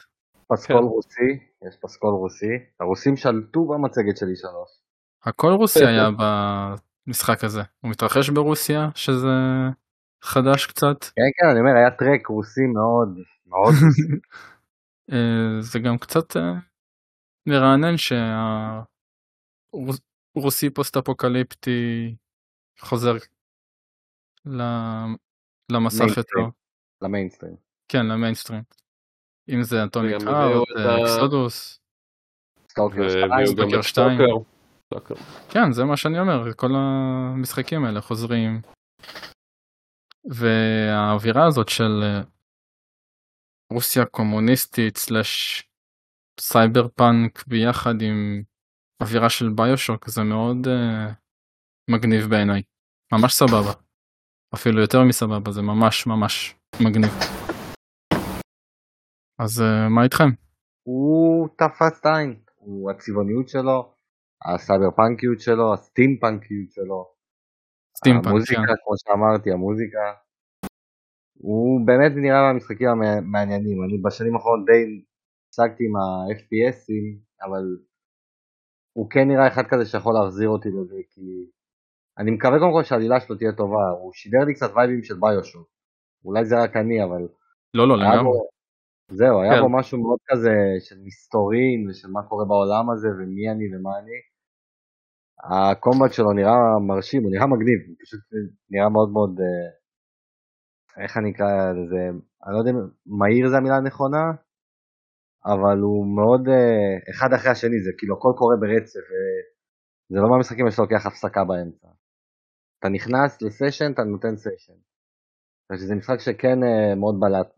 פסקול כן. רוסי, יש פסקול רוסי. הרוסים שלטו במצגת שלי שלוש. הכל רוסי היה המשחק הזה. הוא מתרחש ברוסיה, שזה חדש קצת. כן, כן, אני אומר, היה טרק רוסי מאוד, מאוד. אה, זה גם קצת אה, מרענן שהרוסי פוסט אפוקליפטי חוזר למסך יותר. למיינסטרים. כן, למיינסטרים. אם זה Atomic Heart, Exodus. Stalker 2. כן, זה מה שאני אומר, כל המשחקים האלה חוזרים. והאווירה הזאת של אה, רוסיה קומוניסטית slash cyberpunk ביחד עם אווירה של BioShock זה מאוד uh, מגניב בעיניי. ממש סבבה. אפילו יותר מסבבה, זה ממש ממש מגניב. אז uh, מה איתכם? הוא תפס עין. הוא הצבעוניות שלו, הסייבר פאנקיות שלו, הסטים פאנקיות שלו, סטימפאנק, המוזיקה, כן. כמו שאמרתי, המוזיקה. הוא באמת נראה מהמשחקים המעניינים. אני בשנים האחרונות די הפסקתי עם ה-FPSים, אבל הוא כן נראה אחד כזה שיכול להחזיר אותי לזה, כי אני מקווה קודם כל שהעלילה שלו תהיה טובה. הוא שידר לי קצת וייבים של BioShock. אולי זה רק אני, אבל... לא, לא, לגמרי. בו, זהו, היה כן. בו משהו מאוד כזה של מסתורין ושל מה קורה בעולם הזה ומי אני ומה אני. הקומבט שלו נראה מרשים, הוא נראה מגניב, הוא פשוט נראה מאוד מאוד, אה, איך אני אקרא לזה, אני לא יודע אם מהיר זה המילה הנכונה, אבל הוא מאוד אה, אחד אחרי השני, זה כאילו הכל קורה ברצף, וזה לא מהמשחקים שאתה לוקח הפסקה באמצע. אתה נכנס לסשן, אתה נותן סשן. שזה משחק שכן אה, מאוד בלט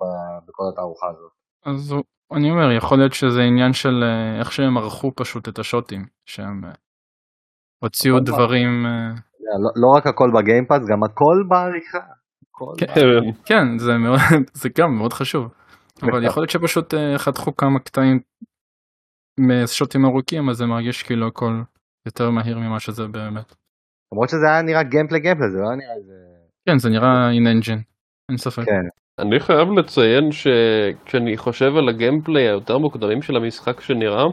בכל התערוכה הזאת. אז אני אומר, יכול להיות שזה עניין של אה, איך שהם ערכו פשוט את השוטים, שהם אה, הוציאו דברים, אה, לא, לא רק הכל בגיימפאס, גם הכל בעריכה. הכל כן. בעריכה. כן, זה מאוד, זה גם מאוד חשוב, אבל יכול להיות שפשוט חתכו כמה קטעים משוטים ארוכים, אז זה מרגיש כאילו הכל יותר מהיר ממה שזה באמת. למרות שזה היה נראה גיימפלי גיימפלי, זה לא נראה איזה... כן, זה נראה in engine, אין ספק. כן, אני חייב לציין שכשאני חושב על הגיימפליי היותר מוקדמים של המשחק שנראה,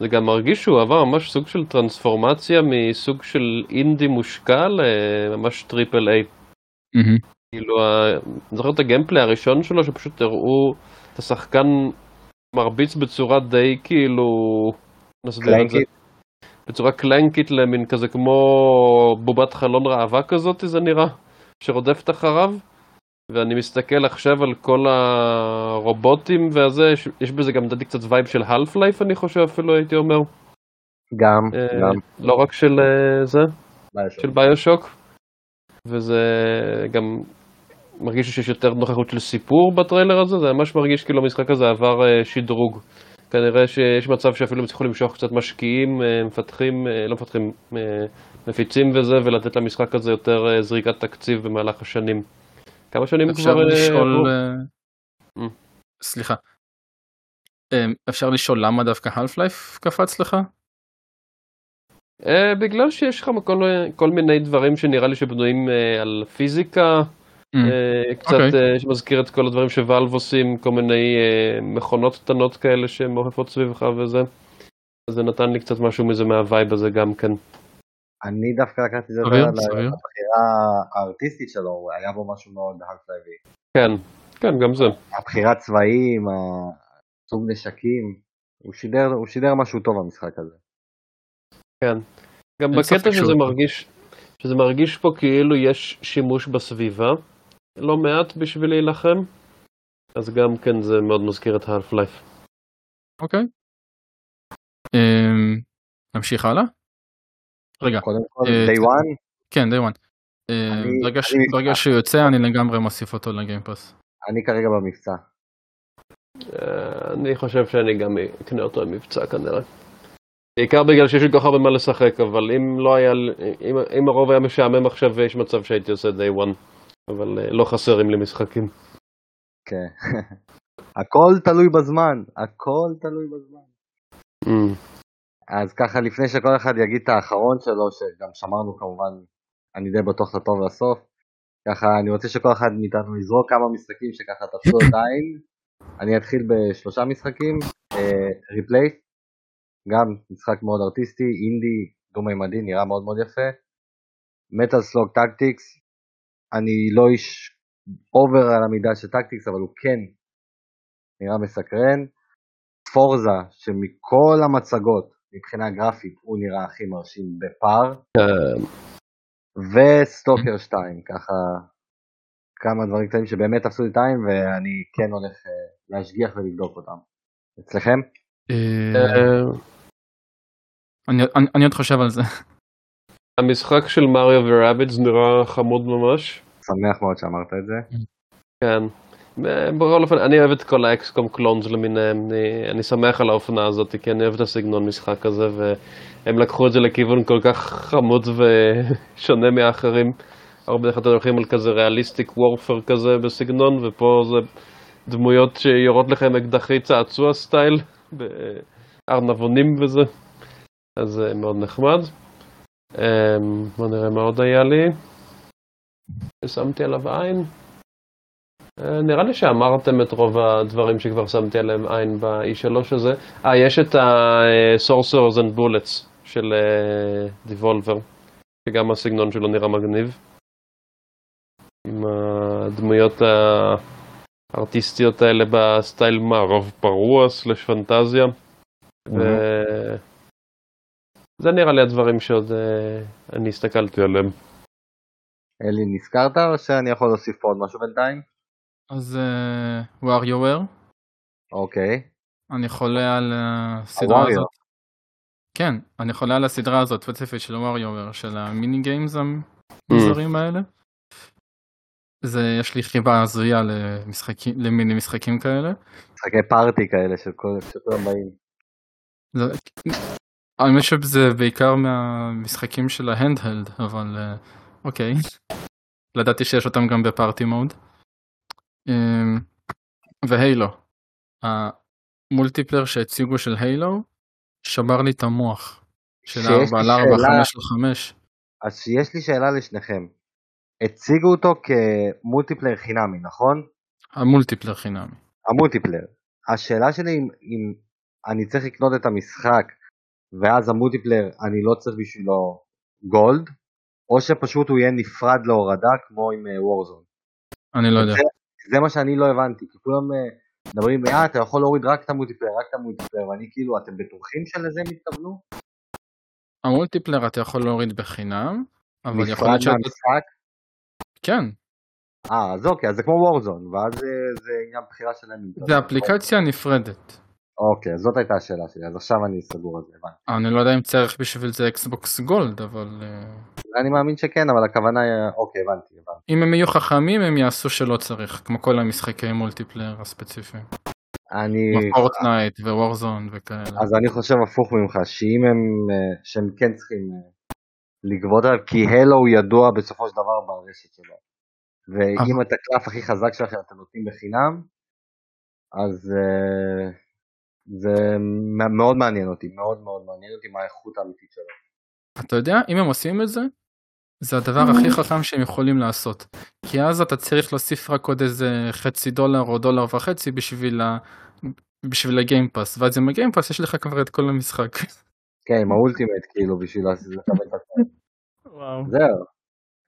זה גם מרגיש שהוא עבר ממש סוג של טרנספורמציה מסוג של אינדי מושקע לממש triple A. כאילו, אני זוכר את ה gameplay הראשון שלו, שפשוט הראו את השחקן מרביץ בצורה די כאילו... נסביר את זה. בצורה קלאנקית למין כזה כמו בובת חלון ראווה כזאת זה נראה, שרודפת אחריו. ואני מסתכל עכשיו על כל הרובוטים והזה, יש, יש בזה גם לדעתי קצת vibe של half life אני חושב אפילו הייתי אומר. גם, אה, גם. לא רק של אה, זה, ביושוק. של ביושוק. וזה גם מרגיש שיש יותר נוכחות של סיפור בטריילר הזה, זה ממש מרגיש כאילו המשחק הזה עבר אה, שדרוג. כנראה שיש מצב שאפילו הם יצטרכו למשוך קצת משקיעים, אה, מפתחים, אה, לא מפתחים, אה, מפיצים וזה, ולתת למשחק הזה יותר זריקת תקציב במהלך השנים. כמה שנים אפשר כבר... לשאול, עברו? Mm. סליחה, אפשר לשאול למה דווקא half life קפץ לך? אה, בגלל שיש לך כל, כל מיני דברים שנראה לי שבנויים אה, על פיזיקה, קצת אוקיי. אה, שמזכיר את כל הדברים ש Valve עושים, כל מיני אה, מכונות קטנות כאלה שמעופפות סביבך וזה. אז זה נתן לי קצת משהו מזה מה vibe הזה גם כן. אני דווקא לקחתי את זה סביר, על סביר. הבחירה הארטיסטית שלו, היה בו משהו מאוד האלף לייפי. כן, כן, גם זה. הבחירת צבעים, הסוג נשקים, הוא שידר, הוא שידר משהו טוב במשחק הזה. כן. גם בקטע שזה מרגיש, שזה מרגיש פה כאילו יש שימוש בסביבה, לא מעט בשביל להילחם, אז גם כן זה מאוד מזכיר את half-life. אוקיי. אמ, נמשיך הלאה? רגע, קודם כל, אה, day one, כן, day one. אה, אני- ברגע שהוא יוצא אני לגמרי מוסיף אותו לגיימפאס. אני כרגע במבצע. אה, אני חושב שאני גם אקנה אותו עם מבצע כנראה. בעיקר בגלל שיש לי כל כך הרבה מה לשחק, אבל אם לא היה, אם, אם הרוב היה משעמם עכשיו, יש מצב שהייתי עושה day one. אבל אה, לא חסרים לי משחקים. כן. הכל תלוי בזמן, הכל תלוי בזמן. Mm. אז ככה לפני שכל אחד יגיד את האחרון שלו, שגם שמרנו כמובן, אני די בטוח את הטוב לסוף, ככה אני רוצה שכל אחד מאיתנו יזרוק כמה משחקים שככה תפסו את העין. אני אתחיל בשלושה משחקים, Replaced, גם משחק מאוד ארטיסטי, אינדי, דו-מימדי, נראה מאוד מאוד יפה. Metal Slug Tactics, אני לא איש over על המידה של tactics, אבל הוא כן נראה מסקרן. פורזה, שמכל המצגות, מבחינה גרפית, הוא נראה הכי מרשים בפער. אה, וסטוקר 2, ככה כמה דברים קטנים שבאמת תפסו לי את העין, ואני כן הולך אה, להשגיח ולבדוק אותם. אצלכם? אה, אני- אני- אני עוד חושב על זה. המשחק של מריו ורביץ נראה חמוד ממש. שמח מאוד שאמרת את זה. כן. אה, בכל אופן, אני אוהב את כל ה XCOM clones למיניהם, אני, אני שמח על האופנה הזאת, כי אני אוהב את הסגנון משחק הזה, והם לקחו את זה לכיוון כל כך חמוד ושונה מהאחרים. הרבה דרך כלל הולכים על כזה realistic warfare כזה בסגנון, ופה זה דמויות שיורות לך עם אקדחי צעצוע style, בארנבונים וזה. אז זה מאוד נחמד. בוא נראה מה עוד היה לי. ששמתי עליו עין. נראה לי שאמרתם את רוב הדברים שכבר שמתי עליהם עין ב-E3 הזה. אה, יש את ה-Sorcerers and Bullets של Devolver, שגם הסגנון שלו נראה מגניב. עם הדמויות הארטיסטיות האלה בסטייל מערב פרוע סלש פנטזיה. וזה נראה לי הדברים שעוד אני הסתכלתי עליהם. אלי, נזכרת או שאני יכול להוסיף פה עוד משהו בינתיים? אז WarioWare. אוקיי. אני חולה על הסדרה הזאת. כן, אני חולה על הסדרה הזאת ספציפית של WarioWare, של המיני גיימס המוזרים האלה. זה יש לי חיבה הזויה למשחקים למיני משחקים כאלה. משחקי פארטי כאלה של כולם באים. אני חושב שזה בעיקר מהמשחקים של ההנדהלד אבל אוקיי. לדעתי שיש אותם גם בפארטי מוד. והיילו. המולטיפלר שהציגו של הילו שבר לי את המוח. של 4 על 4, 5 על 5. אז יש לי שאלה לשניכם. הציגו אותו כ multiplayer חינמי, נכון? ה multiplayer חינמי. ה multiplayer. השאלה שלי אם, אם אני צריך לקנות את המשחק ואז ה multiplayer אני לא צריך בשבילו Gold, או שפשוט הוא יהיה נפרד להורדה כמו עם Warzone. אני לא יודע. זה, זה מה שאני לא הבנתי, כי כולם מדברים, אה אתה יכול להוריד רק את ה multiplayer, רק את ה multiplayer, ואני כאילו, אתם בטוחים שלזה הם התכוונו? ה multiplayer אתה יכול להוריד בחינם, אבל יכול להיות שאתה... מהמשחק? כן. אה, אז אוקיי, אז זה כמו Warzone, ואז זה עניין בחירה שלהם. זה אפליקציה נפרדת. אוקיי, זאת הייתה השאלה שלי, אז עכשיו אני סגור על זה, הבנתי. אני לא יודע אם צריך בשביל זה Xbox Gold, אבל... אני מאמין שכן, אבל הכוונה היא, אוקיי, הבנתי, הבנתי. אם הם יהיו חכמים, הם יעשו שלא צריך, כמו כל המשחקי multiplayer הספציפיים. אני... Fortnite ו Warzone וכאלה. אז אני חושב הפוך ממך, שאם הם, שהם כן צריכים לגבות עליו, כי הלו הוא ידוע בסופו של דבר ברשת שלו. ואם את הקלף הכי חזק שלכם אתם נותנים בחינם, אז זה מאוד מעניין אותי, מאוד מאוד מעניין אותי מה האיכות האמיתית שלו. אתה יודע, אם הם עושים את זה, זה הדבר הכי חכם שהם יכולים לעשות. כי אז אתה צריך להוסיף רק עוד איזה חצי דולר או דולר וחצי בשביל, ה... בשביל ה Game Pass, ואז עם ה Game Pass יש לך כבר את כל המשחק. כן, עם ה Ultimate כאילו בשביל לקבל את הכל. זהו.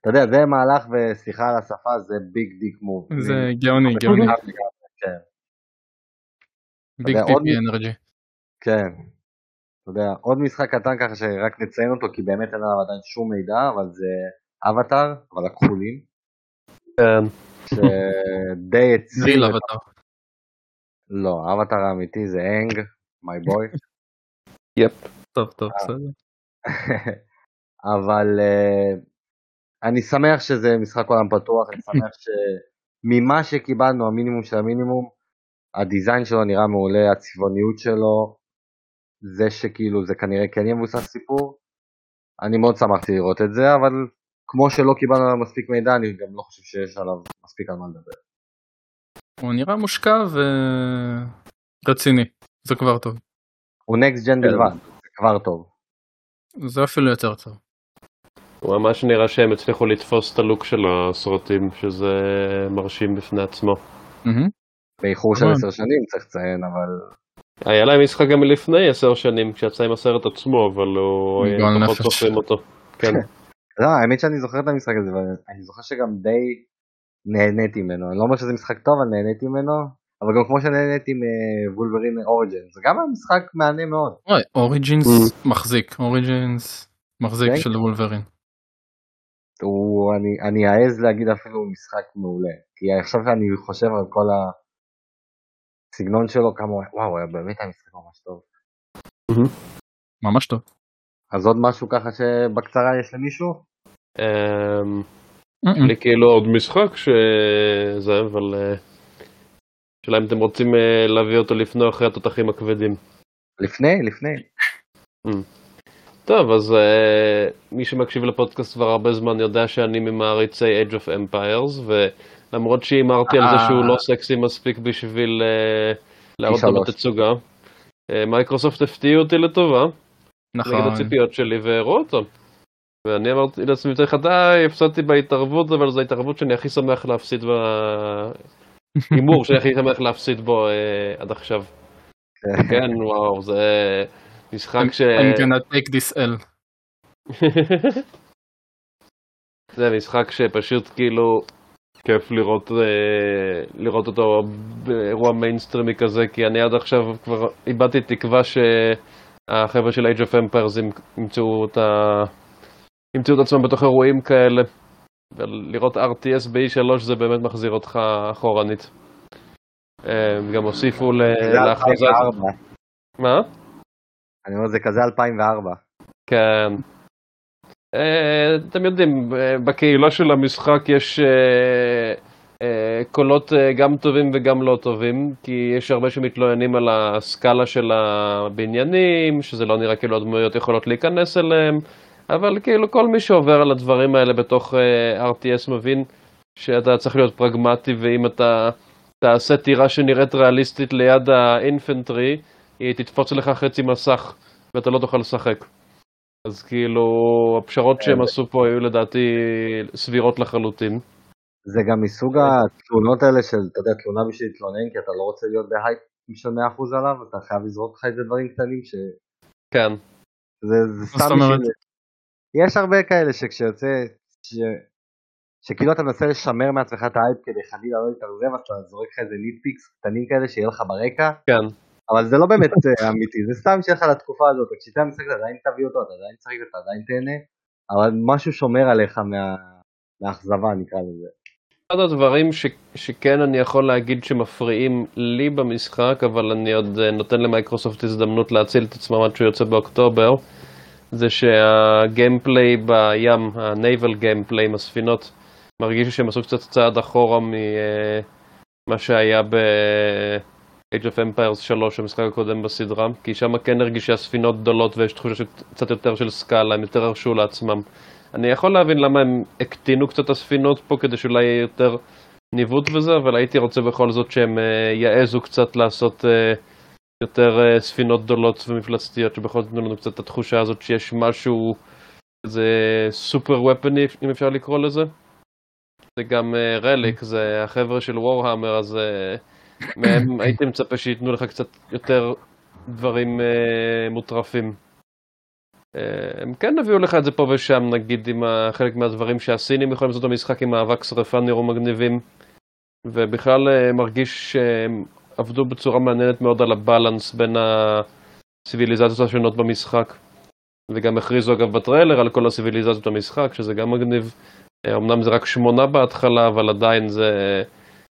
אתה יודע, זה מהלך וסליחה על השפה, זה big dick move. זה גאוני, גאוני. big dick energy. כן. אתה יודע, עוד משחק קטן ככה שרק נציין אותו, כי באמת אין עליו עדיין שום מידע, אבל זה אבטאר, אבל הכחולים. כן. שדי הציל. ריל אבטאר. לא, האבטאר האמיתי זה אנג, מיי בוי. יפ. טוב, טוב, בסדר. אבל uh, אני שמח שזה משחק עולם פתוח, אני שמח שממה שקיבלנו, המינימום של המינימום, הדיזיין שלו נראה מעולה, הצבעוניות שלו, זה שכאילו זה כנראה כן יהיה מבוסס סיפור. אני מאוד שמחתי לראות את זה, אבל כמו שלא קיבלנו עליו מספיק מידע, אני גם לא חושב שיש עליו מספיק על מה לדבר. הוא נראה מושקע ורציני, זה כבר טוב. הוא נקסט ג'ן בלבד, זה כבר טוב. זה אפילו יותר טוב. הוא ממש נראה שהם הצליחו לתפוס את הלוק של הסרטים, שזה מרשים בפני עצמו. באיחור של עשר שנים צריך לציין, אבל... היה להם משחק גם מלפני עשר שנים, כשיצא עם הסרט עצמו, אבל הוא פחות זוכרים אותו. כן. לא, האמת שאני זוכר את המשחק הזה, ואני זוכר שגם די נהניתי ממנו. אני לא אומר שזה משחק טוב, אבל נהניתי ממנו. אבל גם כמו שנהניתי מוולברין אוריג'ינס, זה גם משחק מהנה מאוד. אוריג'ינס מחזיק, אוריג'ינס מחזיק של וולברין. אני אעז להגיד אפילו משחק מעולה, כי עכשיו שאני חושב על כל הסגנון שלו, כמה וואו, היה באמת היה משחק ממש טוב. ממש טוב. אז עוד משהו ככה שבקצרה יש למישהו? יש לי כאילו עוד משחק שזה, אבל השאלה אם אתם רוצים להביא אותו לפני או אחרי התותחים הכבדים. לפני, לפני. טוב, אז uh, מי שמקשיב לפודקאסט כבר הרבה זמן יודע שאני ממעריצי Age of Empires, ולמרות שהימרתי על זה שהוא לא סקסי מספיק בשביל uh, להראות אותו בתצוגה, מייקרוסופט הפתיעו אותי לטובה, נכון. נגד הציפיות שלי והראו אותו. ואני אמרתי לעצמי יותר די, הפסדתי בהתערבות, אבל זו ההתערבות שאני הכי שמח להפסיד ב... הימור שאני הכי שמח להפסיד בו אה, עד עכשיו. כן, וואו, זה משחק ש... I'm gonna take this L. זה משחק שפשוט כאילו כיף לראות, אה, לראות אותו באירוע מיינסטרימי כזה, כי אני עד עכשיו כבר איבדתי תקווה שהחבר'ה של Age of Empires ימצאו את, ה... ימצאו את עצמם בתוך אירועים כאלה. ולראות RTS ב-E3 זה באמת מחזיר אותך אחורנית. אה, גם הוסיפו להכרזה... מה? אני אומר זה כזה 2004. כן. אה, אתם יודעים, בקהילה של המשחק יש אה, קולות גם טובים וגם לא טובים, כי יש הרבה שמתלוננים על הסקאלה של הבניינים, שזה לא נראה כאילו הדמויות יכולות להיכנס אליהם. אבל כאילו כל מי שעובר על הדברים האלה בתוך אה, RTS מבין שאתה צריך להיות פרגמטי, ואם אתה תעשה טירה שנראית ריאליסטית ליד האינפנטרי, היא תתפוץ לך חצי מסך, ואתה לא תוכל לשחק. אז כאילו, הפשרות שהם עשו פה היו לדעתי סבירות לחלוטין. זה גם מסוג התלונות האלה של, אתה יודע, תלונה בשביל להתלונן, כי אתה לא רוצה להיות בהייפ של 100% עליו, אתה חייב לזרוק לך איזה דברים קטנים ש... כן. זה, זה סתם בשביל... יש הרבה כאלה שכשיוצא, ש... שכאילו אתה מנסה לשמר מעצמך את ההייפ כדי חלילה לא להתאכזב, אז אתה זורק לך איזה nitpicks קטנים כאלה שיהיה לך ברקע. כן. אבל זה לא באמת אה, אמיתי, זה סתם שיהיה לך לתקופה הזאת, כשאתה משחק אתה עדיין תאהב אותו, אתה עדיין צריך אתה עדיין תהנה, אבל משהו שומר עליך מה... מהאכזבה נקרא לזה. אחד הדברים ש, שכן אני יכול להגיד שמפריעים לי במשחק, אבל אני עוד אה, נותן למייקרוסופט הזדמנות להציל את עצמם עד שהוא יוצא באוקטובר, זה שהגיימפליי בים, ה-naval גיימפליי עם הספינות, מרגיש שהם עשו קצת צעד אחורה ממה שהיה ב-Age of Empires 3, המשחק הקודם בסדרה, כי שם כן הרגיש שהספינות גדולות ויש תחושה קצת יותר של סקאלה, הם יותר הרשו לעצמם. אני יכול להבין למה הם הקטינו קצת הספינות פה, כדי שאולי יהיה יותר ניווט וזה, אבל הייתי רוצה בכל זאת שהם אה, יעזו קצת לעשות... Uh, יותר uh, ספינות גדולות ומפלצתיות שבכל זאת נותנים לנו קצת את התחושה הזאת שיש משהו איזה סופר ופני אם אפשר לקרוא לזה. זה גם רליק זה החבר'ה של וורהמר אז uh, מהם הייתי מצפה שייתנו לך קצת יותר דברים uh, מוטרפים. Uh, הם כן הביאו לך את זה פה ושם נגיד עם חלק מהדברים שהסינים יכולים לעשות במשחק עם האבק שרפה נראו מגניבים. ובכלל uh, מרגיש שהם עבדו בצורה מעניינת מאוד על הבלנס בין הציוויליזציות השונות במשחק. וגם הכריזו אגב בטריילר על כל הציוויליזציות במשחק, שזה גם מגניב. אמנם זה רק שמונה בהתחלה, אבל עדיין זה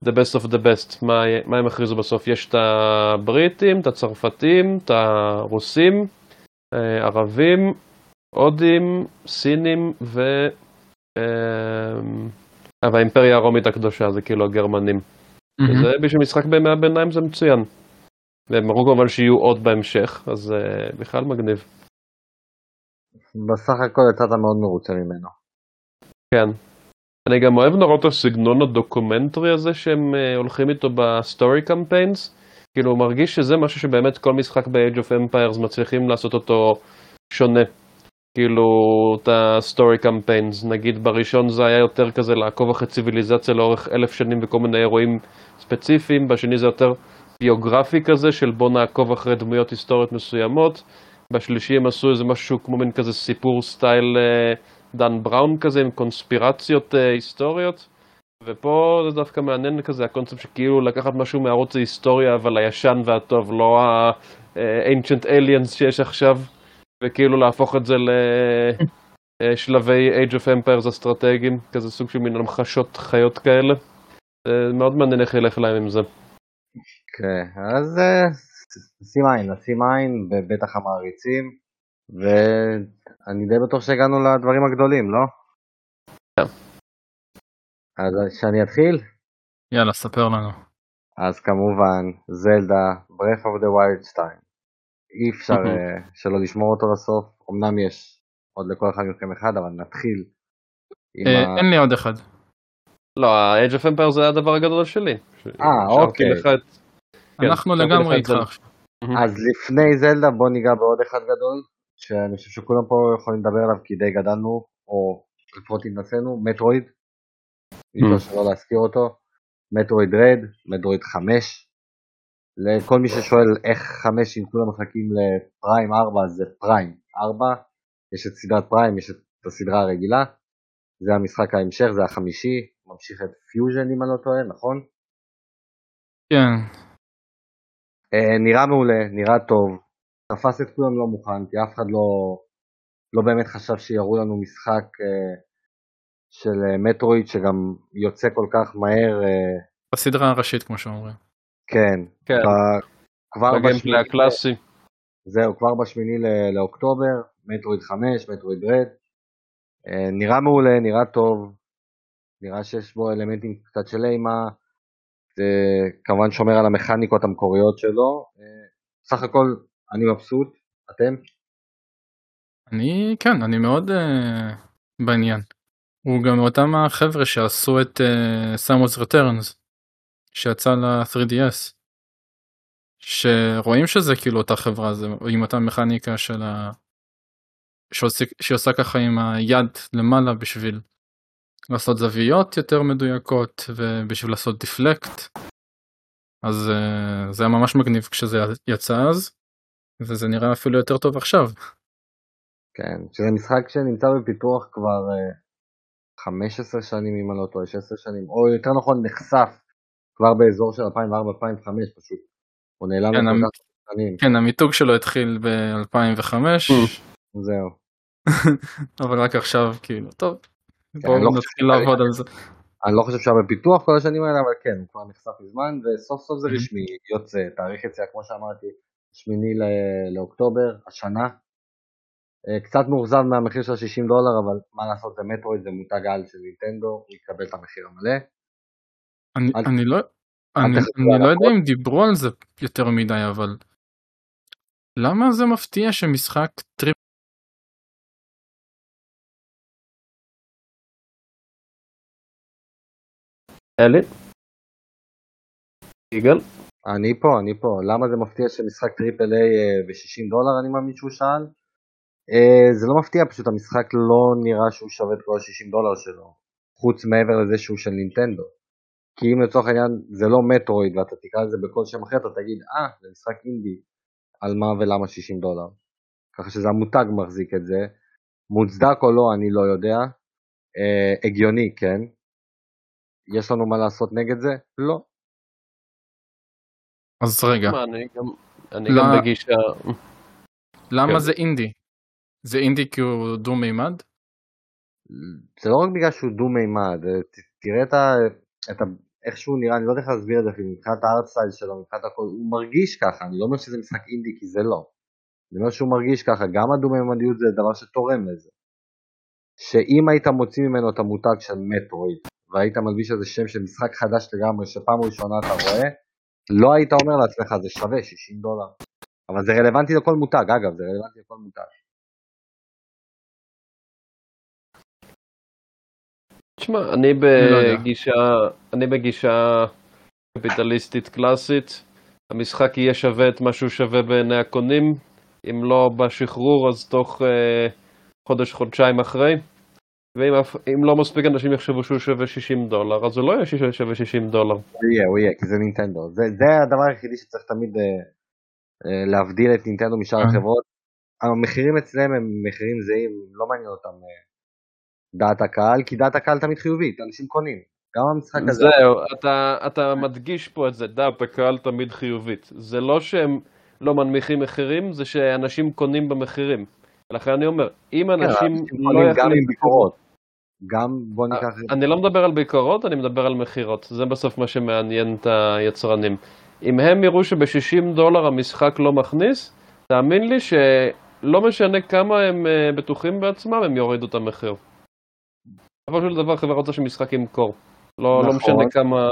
the best of the best. מה, מה הם הכריזו בסוף? יש את הבריטים, את הצרפתים, את הרוסים, אה, ערבים, הודים, סינים ו... אה, והאימפריה הרומית הקדושה, זה כאילו הגרמנים. וזה בשביל משחק בימי הביניים זה מצוין. והם אמרו כמובן שיהיו עוד בהמשך, אז uh, בכלל מגניב. בסך הכל יצאת מאוד מרוצה ממנו. כן. אני גם אוהב נורא את הסגנון הדוקומנטרי הזה שהם uh, הולכים איתו ב story campaigns. כאילו הוא מרגיש שזה משהו שבאמת כל משחק ב-Age of Empires מצליחים לעשות אותו שונה. כאילו את ה-story campaigns, נגיד בראשון זה היה יותר כזה לעקוב אחרי ציוויליזציה לאורך אלף שנים וכל מיני אירועים ספציפיים, בשני זה יותר ביוגרפי כזה של בוא נעקוב אחרי דמויות היסטוריות מסוימות, בשלישי הם עשו איזה משהו כמו מין כזה סיפור סטייל אה, דן בראון כזה עם קונספירציות uh, היסטוריות, ופה זה דווקא מעניין כזה הקונספט שכאילו לקחת משהו מערוץ ההיסטוריה אבל הישן והטוב, לא ה-ancient aliens שיש עכשיו. וכאילו להפוך את זה לשלבי Age of Empires אסטרטגיים, כזה סוג של מין המחשות חיות כאלה. מאוד מעניין איך ילך להם עם זה. כן, אז שים עין, נשים עין, בטח המעריצים, ואני די בטוח שהגענו לדברים הגדולים, לא? כן. אז שאני אתחיל? יאללה, ספר לנו. אז כמובן, זלדה, Breath of the Wild 2. אי אפשר אה, שלא לשמור אותו לסוף, אמנם יש עוד לכל אחד מכם אחד, אבל נתחיל. אה, אין לי עוד אחד. לא, ה-Age of Empire זה הדבר הגדול שלי. אה, אוקיי. אנחנו כן, לגמרי איתך עכשיו. אז לפני זלדה בוא ניגע בעוד אחד גדול, שאני חושב שכולם פה יכולים לדבר עליו כי די גדלנו, או לפחות התנסינו, Metroid, אי אפשר mm. שלא להזכיר אותו, Metroid Dread, Metroid 5. לכל מי ששואל איך 5 אם כולם מחכים ל Prime 4 זה Prime 4, יש את סדרת Prime, יש את הסדרה הרגילה, זה המשחק ההמשך, זה החמישי, ממשיך את פיוז'ן אם אני לא טועה, נכון? כן. אה, נראה מעולה, נראה טוב, תפס את כולם לא מוכן, כי אף אחד לא, לא באמת חשב שיראו לנו משחק אה, של אה, מטרואיד שגם יוצא כל כך מהר. אה, בסדרה הראשית כמו שאומרים. כן, כן. ב, כבר בשמיני הקלאסי. זהו, כבר בשמיני לאוקטובר, מטרואיד 5, מטרואיד רד. אה, נראה מעולה, נראה טוב, נראה שיש בו אלמנטים קצת של אימה, זה כמובן שומר על המכניקות המקוריות שלו. סך הכל אני מבסוט, אתם? אני כן, אני מאוד uh, בעניין. הוא גם אותם החבר'ה שעשו את סאמוס uh, רטרנס שיצא ל-3DS. שרואים שזה כאילו אותה חברה זה עם אותה מכניקה של ה... שעושה, שעושה ככה עם היד למעלה בשביל לעשות זוויות יותר מדויקות ובשביל לעשות דיפלקט. אז uh, זה היה ממש מגניב כשזה יצא אז וזה נראה אפילו יותר טוב עכשיו. כן, שזה משחק שנמצא בפיתוח כבר uh, 15 שנים אם אני לא טועה, 16 שנים, או יותר נכון נחשף כבר באזור של 2004-2005 פשוט. הוא נעלם כן, המ... שנים. כן, המיתוג שלו התחיל ב-2005. זהו. אבל רק עכשיו כאילו, טוב, כן, בואו לא נתחיל לעבוד על זה. אני לא חושב שהיה בפיתוח כל השנים האלה, אבל כן, הוא כבר נחשף מזמן, וסוף סוף זה רשמי, יוצא, תאריך יציאה, כמו שאמרתי, שמיני לאוקטובר, השנה. אה, קצת מאוכזב מהמחיר של 60 דולר, אבל מה לעשות, זה מטרואיד, זה מותג על של נינטנדו, הוא יקבל את המחיר המלא. אני, אני לא, אני, אני לא יודע אם דיברו על זה יותר מדי, אבל למה זה מפתיע שמשחק טריפ אלי? יגאל? אני פה, אני פה. למה זה מפתיע שמשחק טריפל איי אה, ב-60 דולר, אני מאמין שהוא שאל? אה, זה לא מפתיע, פשוט המשחק לא נראה שהוא שווה את כל ה-60 דולר שלו, חוץ מעבר לזה שהוא של נינטנדו. כי אם לצורך העניין זה לא מטרואיד ואתה תקרא לזה בכל שם אחר, אתה תגיד, אה, זה משחק אינדי, על מה ולמה 60 דולר. ככה שזה המותג מחזיק את זה. מוצדק או לא, אני לא יודע. אה, הגיוני, כן. יש לנו מה לעשות נגד זה? לא. אז רגע. אני גם, אני גם בגישה... למה כן. זה אינדי? זה אינדי כי הוא דו מימד? זה לא רק בגלל שהוא דו מימד, אה, תראה את, ה, את ה, איך שהוא נראה, אני לא יודע איך להסביר את זה מבחינת הארט סטייל שלו, מבחינת הכל, הוא מרגיש ככה, אני לא אומר שזה משחק אינדי כי זה לא. אני אומר שהוא מרגיש ככה, גם הדו-מימדיות זה דבר שתורם לזה. שאם היית מוציא ממנו את המותג של מטרואיד, והיית מלביש איזה שם של משחק חדש לגמרי, שפעם ראשונה אתה רואה, לא היית אומר לעצמך זה שווה 60 דולר. אבל זה רלוונטי לכל מותג, אגב, זה רלוונטי לכל מותג. תשמע, אני לא בגישה, אני בגישה קפיטליסטית קלאסית, המשחק יהיה שווה את מה שהוא שווה בעיני הקונים, אם לא בשחרור אז תוך אה, חודש-חודשיים אחרי, ואם לא מספיק אנשים יחשבו שהוא שווה 60 דולר, אז הוא לא יהיה שווה 60 דולר. הוא יהיה, הוא יהיה, כי זה נינטנדו. זה, זה הדבר היחידי שצריך תמיד אה, אה, להבדיל את נינטנדו משאר אה. החברות. המחירים אצלם הם מחירים זהים, לא מעניין אותם אה, דעת הקהל, כי דעת הקהל תמיד חיובית, אנשים קונים. גם המשחק הזה... זהו, אתה, אתה מדגיש פה את זה, דעת הקהל תמיד חיובית. זה לא שהם לא מנמיכים מחירים, זה שאנשים קונים במחירים. לכן אני אומר, אם כן, אנשים לא יחליטו... גם עם ביקורות. גם בוא ניקח... אני לא מדבר על ביקורות, אני מדבר על מכירות. זה בסוף מה שמעניין את היצרנים. אם הם יראו שב-60 דולר המשחק לא מכניס, תאמין לי שלא משנה כמה הם אה, בטוחים בעצמם, הם יורידו את המחיר. בסופו של דבר חברה רוצה שמשחק ימכור. לא, לא נכון. לא משנה כמה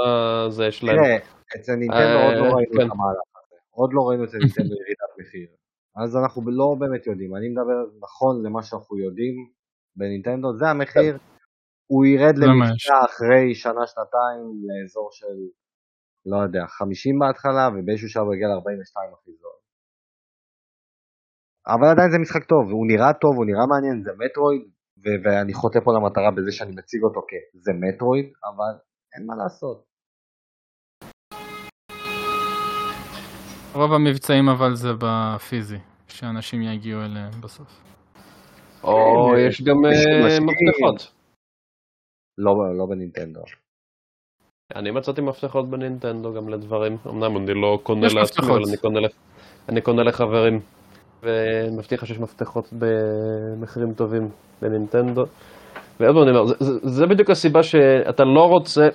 זה יש להם. תראה, אצל נינטנדו עוד לא אה, ראינו כן. את המהלך הזה. עוד לא ראינו אצל נינטנדו ירידת מחיר. אז אנחנו לא באמת יודעים. אני מדבר נכון למה שאנחנו יודעים בנינטנדו, זה המחיר. הוא ירד למבצע אחרי שנה-שנתיים לאזור של, לא יודע, 50 בהתחלה, ובאיזשהו שלב הוא יגיע ל-42 הכי זול. אבל עדיין זה משחק טוב, הוא נראה טוב, הוא נראה מעניין, זה מטרואיד, ו- ואני חוטא פה למטרה בזה שאני מציג אותו כזה מטרואיד, אבל אין מה לעשות. רוב המבצעים אבל זה בפיזי, שאנשים יגיעו אליהם בסוף. או יש גם אה, מפתחות. לא, לא בנינטנדו. אני מצאתי מפתחות בנינטנדו גם לדברים, אמנם אני לא קונה לעצמי, אבל אני קונה, אני קונה לחברים. ומבטיח שיש מפתחות במחירים טובים בנינטנדו. ועוד פעם אני אומר, זה, זה, זה בדיוק הסיבה שאתה לא רוצה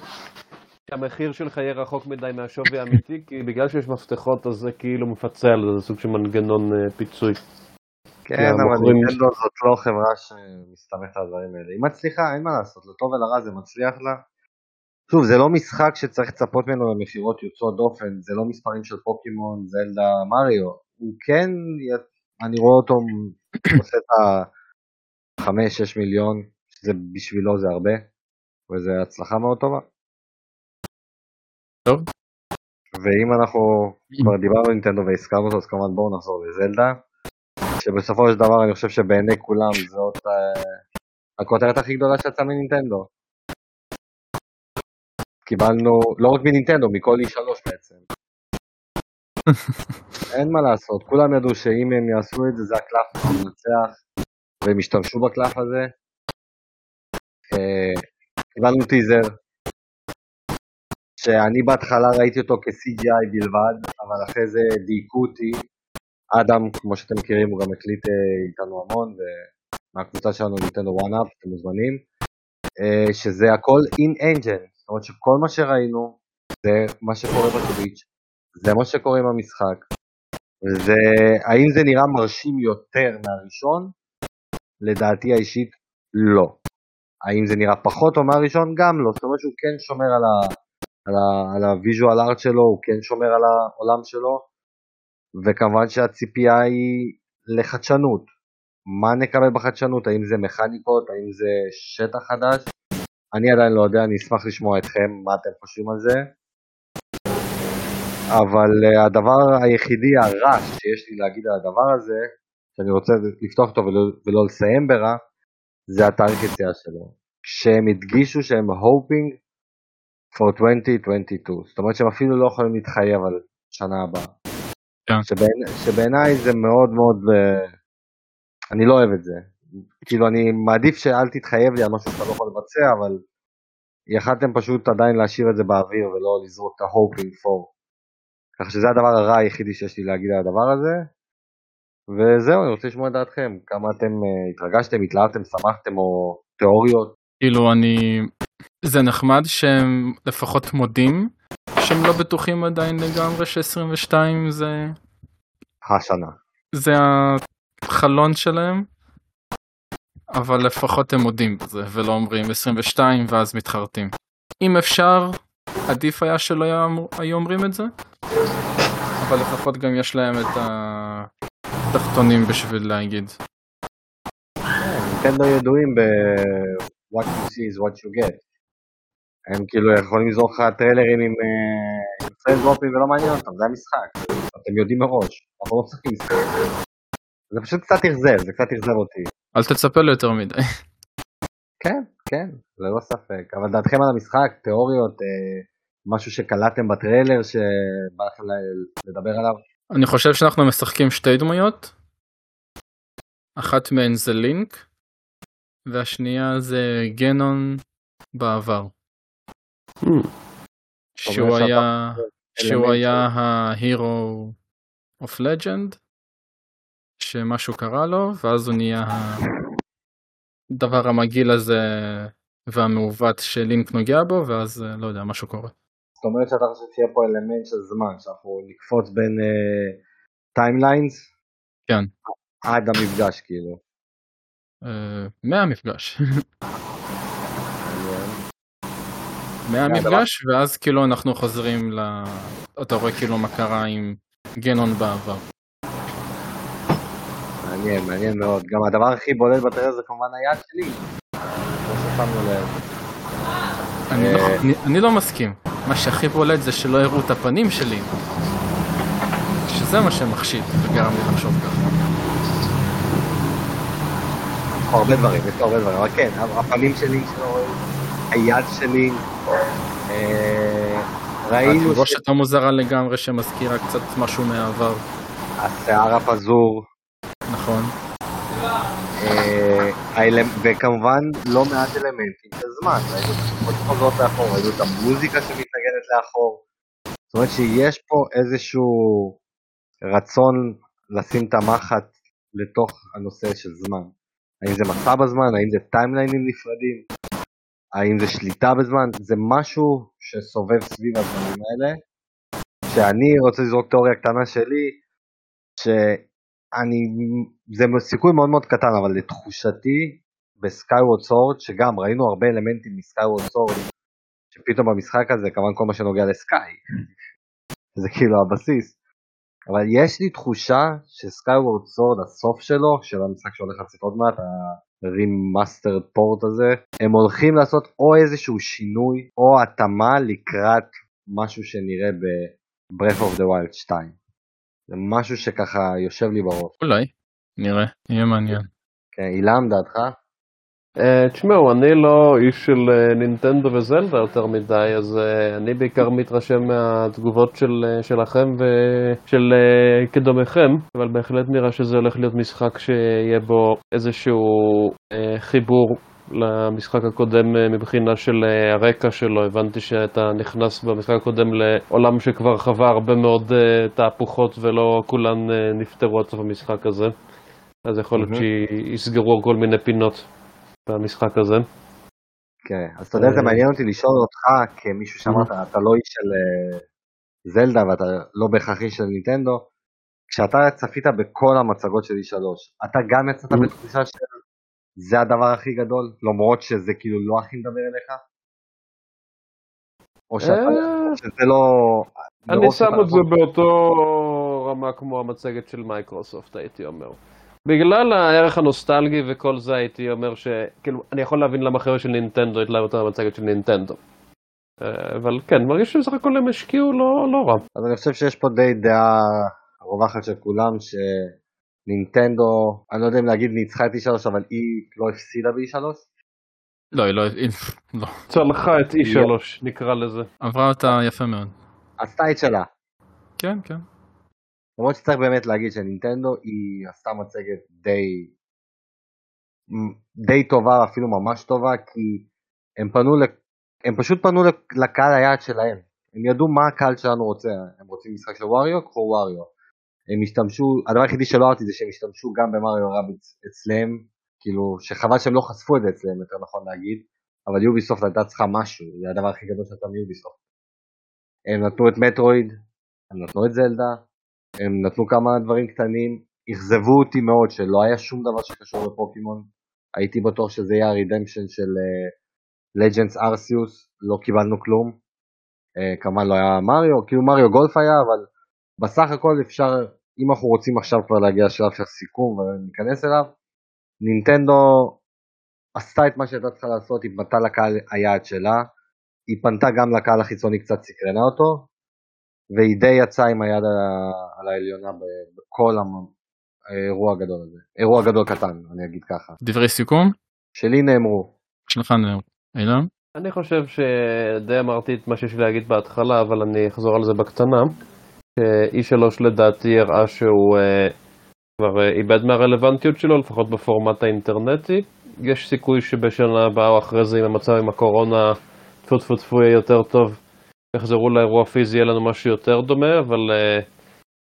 שהמחיר שלך יהיה רחוק מדי מהשווי האמיתי, כי בגלל שיש מפתחות אז זה כאילו מפצה על זה, זה סוג של מנגנון uh, פיצוי. כן, אבל נינטנדו זאת לא חברה שמסתמכת על הדברים האלה. היא מצליחה, אין מה לעשות, לטוב ולרע זה מצליח לה. שוב, זה לא משחק שצריך לצפות ממנו למכירות יוצאות דופן, זה לא מספרים של פוקימון, זלדה, מריו. הוא כן, אני רואה אותו עושה את ה-5-6 מיליון, שזה בשבילו זה הרבה, וזו הצלחה מאוד טובה. טוב. ואם אנחנו כבר דיברנו על נינטנדו והזכרנו אותו, אז כמובן בואו נחזור לזלדה, שבסופו של דבר אני חושב שבעיני כולם זאת uh, הכותרת הכי גדולה שיצאה מנינטנדו. קיבלנו, לא רק מנינטנדו, מכל E3 בעצם. אין מה לעשות, כולם ידעו שאם הם יעשו את זה, זה הקלף שמנצח, והם ישתמשו בקלף הזה. אה, קיבלנו טיזר, שאני בהתחלה ראיתי אותו כ-CGI בלבד, אבל אחרי זה דייקו אותי. אדם, כמו שאתם מכירים, הוא גם הקליט אה, איתנו המון, ומהקבוצה שלנו Nintendo One-Up, אתם מוזמנים, אה, שזה הכל in engine, זאת אומרת שכל מה שראינו זה מה שקורה ב Switch, זה מה שקורה עם המשחק. והאם זה נראה מרשים יותר מהראשון? לדעתי האישית לא. האם זה נראה פחות טוב מהראשון? גם לא. זאת אומרת שהוא כן שומר על, ה, על הוויז'ואל ארט שלו, הוא כן שומר על העולם שלו, וכמובן שהציפייה היא לחדשנות. מה נקבל בחדשנות? האם זה מכניקות? האם זה שטח חדש? אני עדיין לא יודע, אני אשמח לשמוע אתכם, מה אתם חושבים על זה. אבל uh, הדבר היחידי הרע שיש לי להגיד על הדבר הזה, שאני רוצה לפתוח אותו ולא, ולא לסיים ברע, זה התאריך יציאה שלו. כשהם הדגישו שהם hoping for 2022, זאת אומרת שהם אפילו לא יכולים להתחייב על שנה הבאה. כן. שבעיני, שבעיניי זה מאוד מאוד, uh, אני לא אוהב את זה. כאילו אני מעדיף שאל תתחייב לי על משהו שאתה לא יכול לבצע, אבל יכלתם פשוט עדיין להשאיר את זה באוויר ולא לזרוק את ה-hoping for. כך שזה הדבר הרע היחידי שיש לי להגיד על הדבר הזה. וזהו, אני רוצה לשמוע את דעתכם, כמה אתם uh, התרגשתם, התלהבתם, שמחתם או תיאוריות. כאילו אני, זה נחמד שהם לפחות מודים שהם לא בטוחים עדיין לגמרי ש-22 זה... השנה. זה החלון שלהם, אבל לפחות הם מודים בזה ולא אומרים 22 ואז מתחרטים. אם אפשר, עדיף היה שלא היו אומרים את זה, אבל לפחות גם יש להם את התחתונים בשביל להגיד. נינטנדו ידועים ב- what you see is what you get. הם כאילו יכולים לזרוק לך טריילרים עם פרנדרופים ולא מעניין אותם, זה המשחק. אתם יודעים מראש, אנחנו לא משחקים משחק. זה פשוט קצת אכזב, זה קצת אכזב אותי. אל תצפה לו יותר מדי. כן, כן, ללא ספק. אבל דעתכם על המשחק, תיאוריות, אה, משהו שקלטתם בטריילר שבא לכם לדבר עליו? אני חושב שאנחנו משחקים שתי דמויות. אחת מהן זה לינק, והשנייה זה גנון בעבר. שהוא היה, שהוא היה ה-Hero of Legend, שמשהו קרה לו, ואז הוא נהיה הדבר המגעיל הזה והמעוות שלינק נוגע בו, ואז לא יודע, משהו קורה. זאת אומרת שאתה חושב שיהיה פה אלמנט של זמן, שאנחנו נקפוץ בין timelines? Uh, כן. עד המפגש כאילו. Uh, מהמפגש. מהמפגש ואז כאילו אנחנו חוזרים ל... אתה רואה כאילו מה קרה עם Ganon בעבר. מעניין, מעניין מאוד. גם הדבר הכי בולט בטרור זה כמובן היד שלי. אני, לא, אני, אני לא מסכים. מה שהכי בולט זה שלא הראו את הפנים שלי. שזה מה שמחשיד וגרם לי לחשוב ככה. הרבה דברים, יש הרבה דברים, אבל כן, הפנים של לינק שלו, היד של לינק, אה, ראינו... התלבושת המוזרה לגמרי שמזכירה קצת משהו מהעבר. השיער הפזור. נכון. אה, וכמובן לא מעט אלמנטים של זמן, ראינו את התקופות לאחור, ראינו את המוזיקה שמתנגנת לאחור. זאת אומרת שיש פה איזשהו רצון לשים את המחט לתוך הנושא של זמן. האם זה מסע בזמן, האם זה טיימליינים נפרדים, האם זה שליטה בזמן, זה משהו שסובב סביב הזמנים האלה. שאני רוצה לזרוק תיאוריה קטנה שלי, שאני, זה סיכוי מאוד מאוד קטן, אבל לתחושתי ב Skyward Sword, שגם ראינו הרבה אלמנטים מ Skyward Sword, שפתאום במשחק הזה, כמובן כל מה שנוגע ל sky, זה כאילו הבסיס, אבל יש לי תחושה ש Skyward Sword, הסוף שלו, של המשחק שהולך לצאת עוד מעט, ה remaster port הזה, הם הולכים לעשות או איזשהו שינוי או התאמה לקראת משהו שנראה ב-Breath of the Wild 2. זה משהו שככה יושב לי בראש. אולי, נראה, יהיה מעניין. כן, אילם, דעתך? Uh, תשמעו, אני לא איש של uh, נינטנדו וזלדה יותר מדי, אז uh, אני בעיקר מתרשם מהתגובות של, שלכם ושל קדומיכם, אבל בהחלט נראה שזה הולך להיות משחק שיהיה בו איזשהו חיבור למשחק הקודם מבחינה של הרקע שלו. הבנתי שאתה נכנס במשחק הקודם לעולם שכבר חווה הרבה מאוד תהפוכות ולא כולן נפתרו עד סוף המשחק הזה, אז יכול להיות mm-hmm. שיסגרו כל מיני פינות. במשחק הזה. כן, אז אתה יודע, זה אה, מעניין אותי לשאול אותך, כמישהו שאמרת, אתה לא איש של אה, זלדה ואתה לא בהכרח איש של ניטנדו, כשאתה צפית בכל המצגות של E3, אתה גם יצאת בתחושה שזה הדבר הכי גדול, למרות שזה כאילו לא הכי מדבר אליך? או אה. שזה לא... אני שם את זה באותו רמה כמו המצגת של מייקרוסופט, הייתי אומר. בגלל הערך הנוסטלגי וכל זה הייתי אומר שכאילו אני יכול להבין למה חבר'ה של נינטנדו התלהבו יותר במצגת של נינטנדו. אה, אבל כן, מרגיש שבסך הכל הם השקיעו לא, לא רע. אז אני חושב שיש פה די דעה רווחת של כולם שנינטנדו, אני לא יודע אם להגיד ניצחה את E3 אבל היא לא הפסידה ב-E3. לא, היא לא, היא לא. צלחה את E3 נקרא לזה. עברה אותה יפה מאוד. עשתה את שלה. כן, כן. למרות שצריך באמת להגיד שנינטנדו היא עשתה מצגת די די טובה אפילו ממש טובה כי הם פנו הם פשוט פנו לקהל היעד שלהם. הם ידעו מה הקהל שלנו רוצה. הם רוצים משחק של ווריו קחו ווריו הם השתמשו הדבר היחידי שלא אהבתי זה שהם השתמשו גם במריו רביץ אצלם כאילו שחבל שהם לא חשפו את זה אצלם יותר נכון להגיד אבל יוביסופט הייתה צריכה משהו זה הדבר הכי גדול שאתה מיוביסופט הם נתנו את מטרואיד הם נתנו את זלדה הם נתנו כמה דברים קטנים, אכזבו אותי מאוד שלא היה שום דבר שקשור לפוקימון, הייתי בטוח שזה יהיה הרידמפשן של לג'נדס uh, ארסיוס, לא קיבלנו כלום, uh, כמובן לא היה מריו, כאילו מריו גולף היה, אבל בסך הכל אפשר, אם אנחנו רוצים עכשיו כבר להגיע לשלב של סיכום וניכנס אליו, נינטנדו עשתה את מה שהייתה צריכה לעשות, היא פנתה לקהל היעד שלה, היא פנתה גם לקהל החיצוני קצת סקרנה אותו, והיא די יצאה עם היד על העליונה בכל האירוע הגדול הזה. אירוע גדול קטן, אני אגיד ככה. דברי סיכום? שלי נאמרו. שלך נאמרו. אילן? אני חושב שדי אמרתי את מה שיש לי להגיד בהתחלה, אבל אני אחזור על זה בקטנה. E3 לדעתי הראה שהוא uh, כבר איבד מהרלוונטיות שלו, לפחות בפורמט האינטרנטי. יש סיכוי שבשנה הבאה או אחרי זה, אם המצב עם הקורונה טפו טפו טפו יהיה יותר טוב, יחזרו לאירוע פיזי יהיה לנו משהו יותר דומה, אבל uh,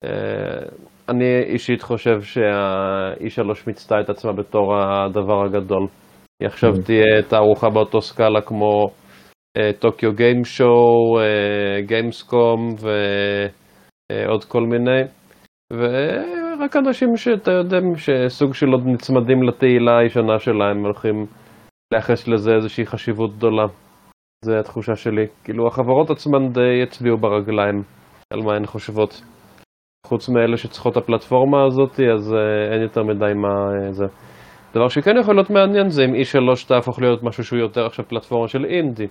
uh, אני אישית חושב שה-E3 מיצתה את עצמה בתור הדבר הגדול. היא עכשיו mm-hmm. תהיה תערוכה באותו סקאלה כמו טוקיו גיים שואו, גיימסקום ועוד כל מיני. ורק אנשים שאתה יודע, שסוג של עוד נצמדים לתהילה הישנה שלהם, הולכים לייחס לזה איזושהי חשיבות גדולה. זה התחושה שלי. כאילו החברות עצמן די יצביעו ברגליים על מה הן חושבות. חוץ מאלה שצריכות הפלטפורמה הזאת, אז uh, אין יותר מדי מה uh, זה. דבר שכן יכול להיות מעניין זה אם E3 תהפוך להיות משהו שהוא יותר עכשיו פלטפורמה של אינדי.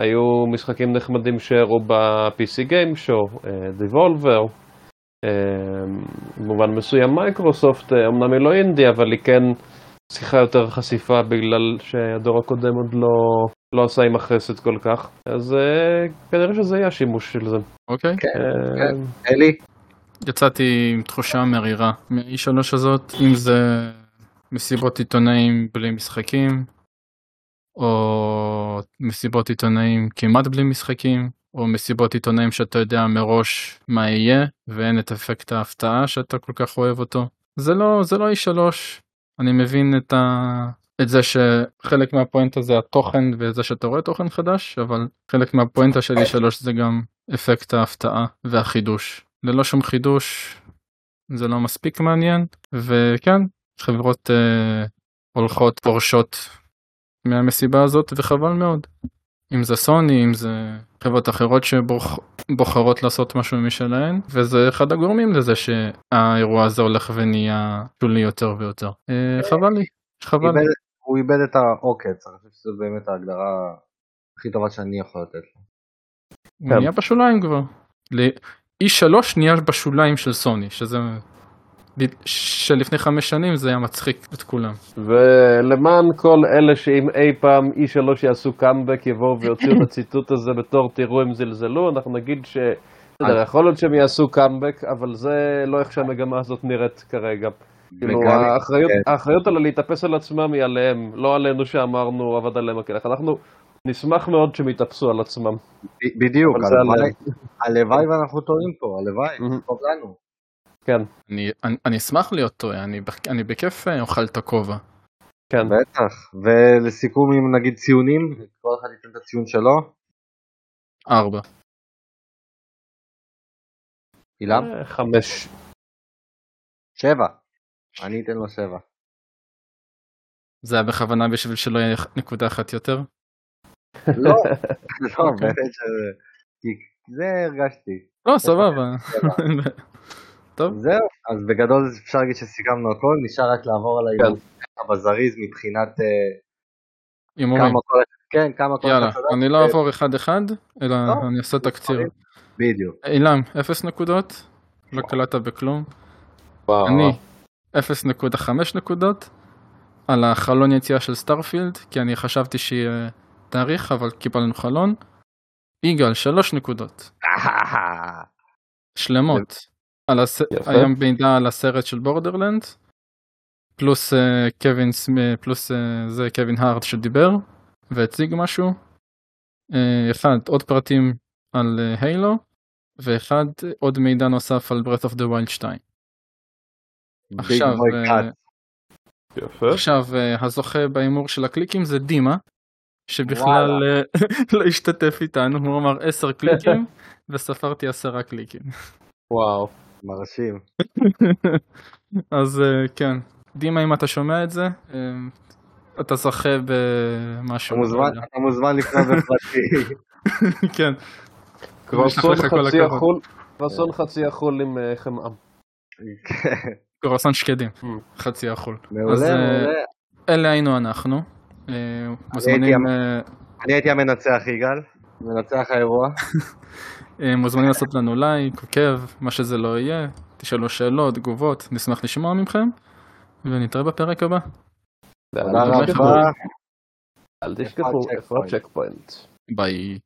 היו משחקים נחמדים שהראו ב-PC Game Show, Devolver, במובן מסוים מייקרוסופט, אמנם היא לא אינדי, אבל היא כן צריכה יותר חשיפה בגלל שהדור הקודם עוד לא, לא עשה עם החסד כל כך, אז uh, כנראה שזה יהיה השימוש של זה. אוקיי. כן, uh, כן. אלי? יצאתי עם תחושה מרירה מהאי הזאת, אם זה מסיבות עיתונאים בלי משחקים, או מסיבות עיתונאים כמעט בלי משחקים, או מסיבות עיתונאים שאתה יודע מראש מה יהיה, ואין את אפקט ההפתעה שאתה כל כך אוהב אותו. זה לא, זה לא E3, אני מבין את, ה... את זה שחלק מהפואנטה זה התוכן וזה שאתה רואה תוכן חדש, אבל חלק מהפואנטה של E3 זה גם אפקט ההפתעה והחידוש. ללא שום חידוש זה לא מספיק מעניין, וכן, חברות אה, הולכות פורשות מהמסיבה הזאת וחבל מאוד. אם זה סוני, אם זה חברות אחרות שבוחרות לעשות משהו משלהן, וזה אחד הגורמים לזה שהאירוע הזה הולך ונהיה שולי יותר ויותר. אה, חבל לי, חבל. הוא איבד את העוקץ, אני חושב שזו באמת ההגדרה הכי טובה שאני יכול לתת לו. הוא נהיה בשוליים כבר. E3 נהיה בשוליים של סוני, שזה שלפני חמש שנים זה היה מצחיק את כולם. ולמען כל אלה שאם אי פעם E3 יעשו קאמבק יבואו ויוציאו את הציטוט הזה בתור תראו הם זלזלו, אנחנו נגיד ש... בסדר, יכול להיות שהם יעשו קאמבק, אבל זה לא איך שהמגמה הזאת נראית כרגע. כאילו, האחריות, כן. האחריות על להתאפס על עצמם היא עליהם, לא עלינו שאמרנו עבד עליהם הכלך. אנחנו נשמח מאוד שהם יתאפסו על עצמם. בדיוק, הלוואי ואנחנו טועים פה, הלוואי, טוב לנו. כן. אני, אני, אני אשמח להיות טועה, אני, אני בכיף אה, אוכל את הכובע. כן. בטח, ולסיכום אם נגיד ציונים, כל אחד ייתן את הציון שלו. ארבע. אילם? אה, חמש. שבע. אני אתן לו שבע. זה היה בכוונה בשביל שלא יהיה נקודה אחת יותר? לא, לא, באמת שזה... כי זה הרגשתי. לא, סבבה. טוב. זהו, אז בגדול אפשר להגיד שסיכמנו הכל, נשאר רק לעבור על ההימורים כן. בזריז מבחינת... אה, הימורים. כן, כמה כל יאללה, אני לא אעבור אחד אחד, אלא אני אעשה תקציר. בדיוק. אילם, אפס נקודות, לא קלטת בכלום. אני, 0.5 נקודות על החלון יציאה של Starfield, כי אני חשבתי שיהיה תאריך, אבל קיבלנו חלון. יגאל, 3 נקודות. שלמות. על הס... היה מידע על הסרט של Borderland, פלוס uh, קווין פלוס uh, זה קווין הארט שדיבר והציג משהו. Uh, אחד עוד פרטים על Halo uh, ואחד עוד מידע נוסף על Breath of the Wild 2. עכשיו, uh, עכשיו uh, הזוכה בהימור של הקליקים זה דימה שבכלל לא השתתף איתנו הוא אמר 10 קליקים וספרתי 10 קליקים. וואו. מרשים. אז אה, כן, דימה אם אתה שומע את זה, אה, אתה זוכה במשהו. אתה מוזמן לפנות בפרטי. כן. חצי החול, קרוסון חצי החול עם אה, חמאה. קרוסון שקדים, mm. חצי החול. מעולה, מעולה. אלה היינו אנחנו. אני הייתי המנצח יגאל, מנצח האירוע. אה, מוזמנים לעשות לנו לייק, עוקב, מה שזה לא יהיה, תשאלו שאלות, תגובות, נשמח לשמוע מכם, ונתראה בפרק הבא. תודה רבה. אל תשכחו איפה ה checkpoint. ביי.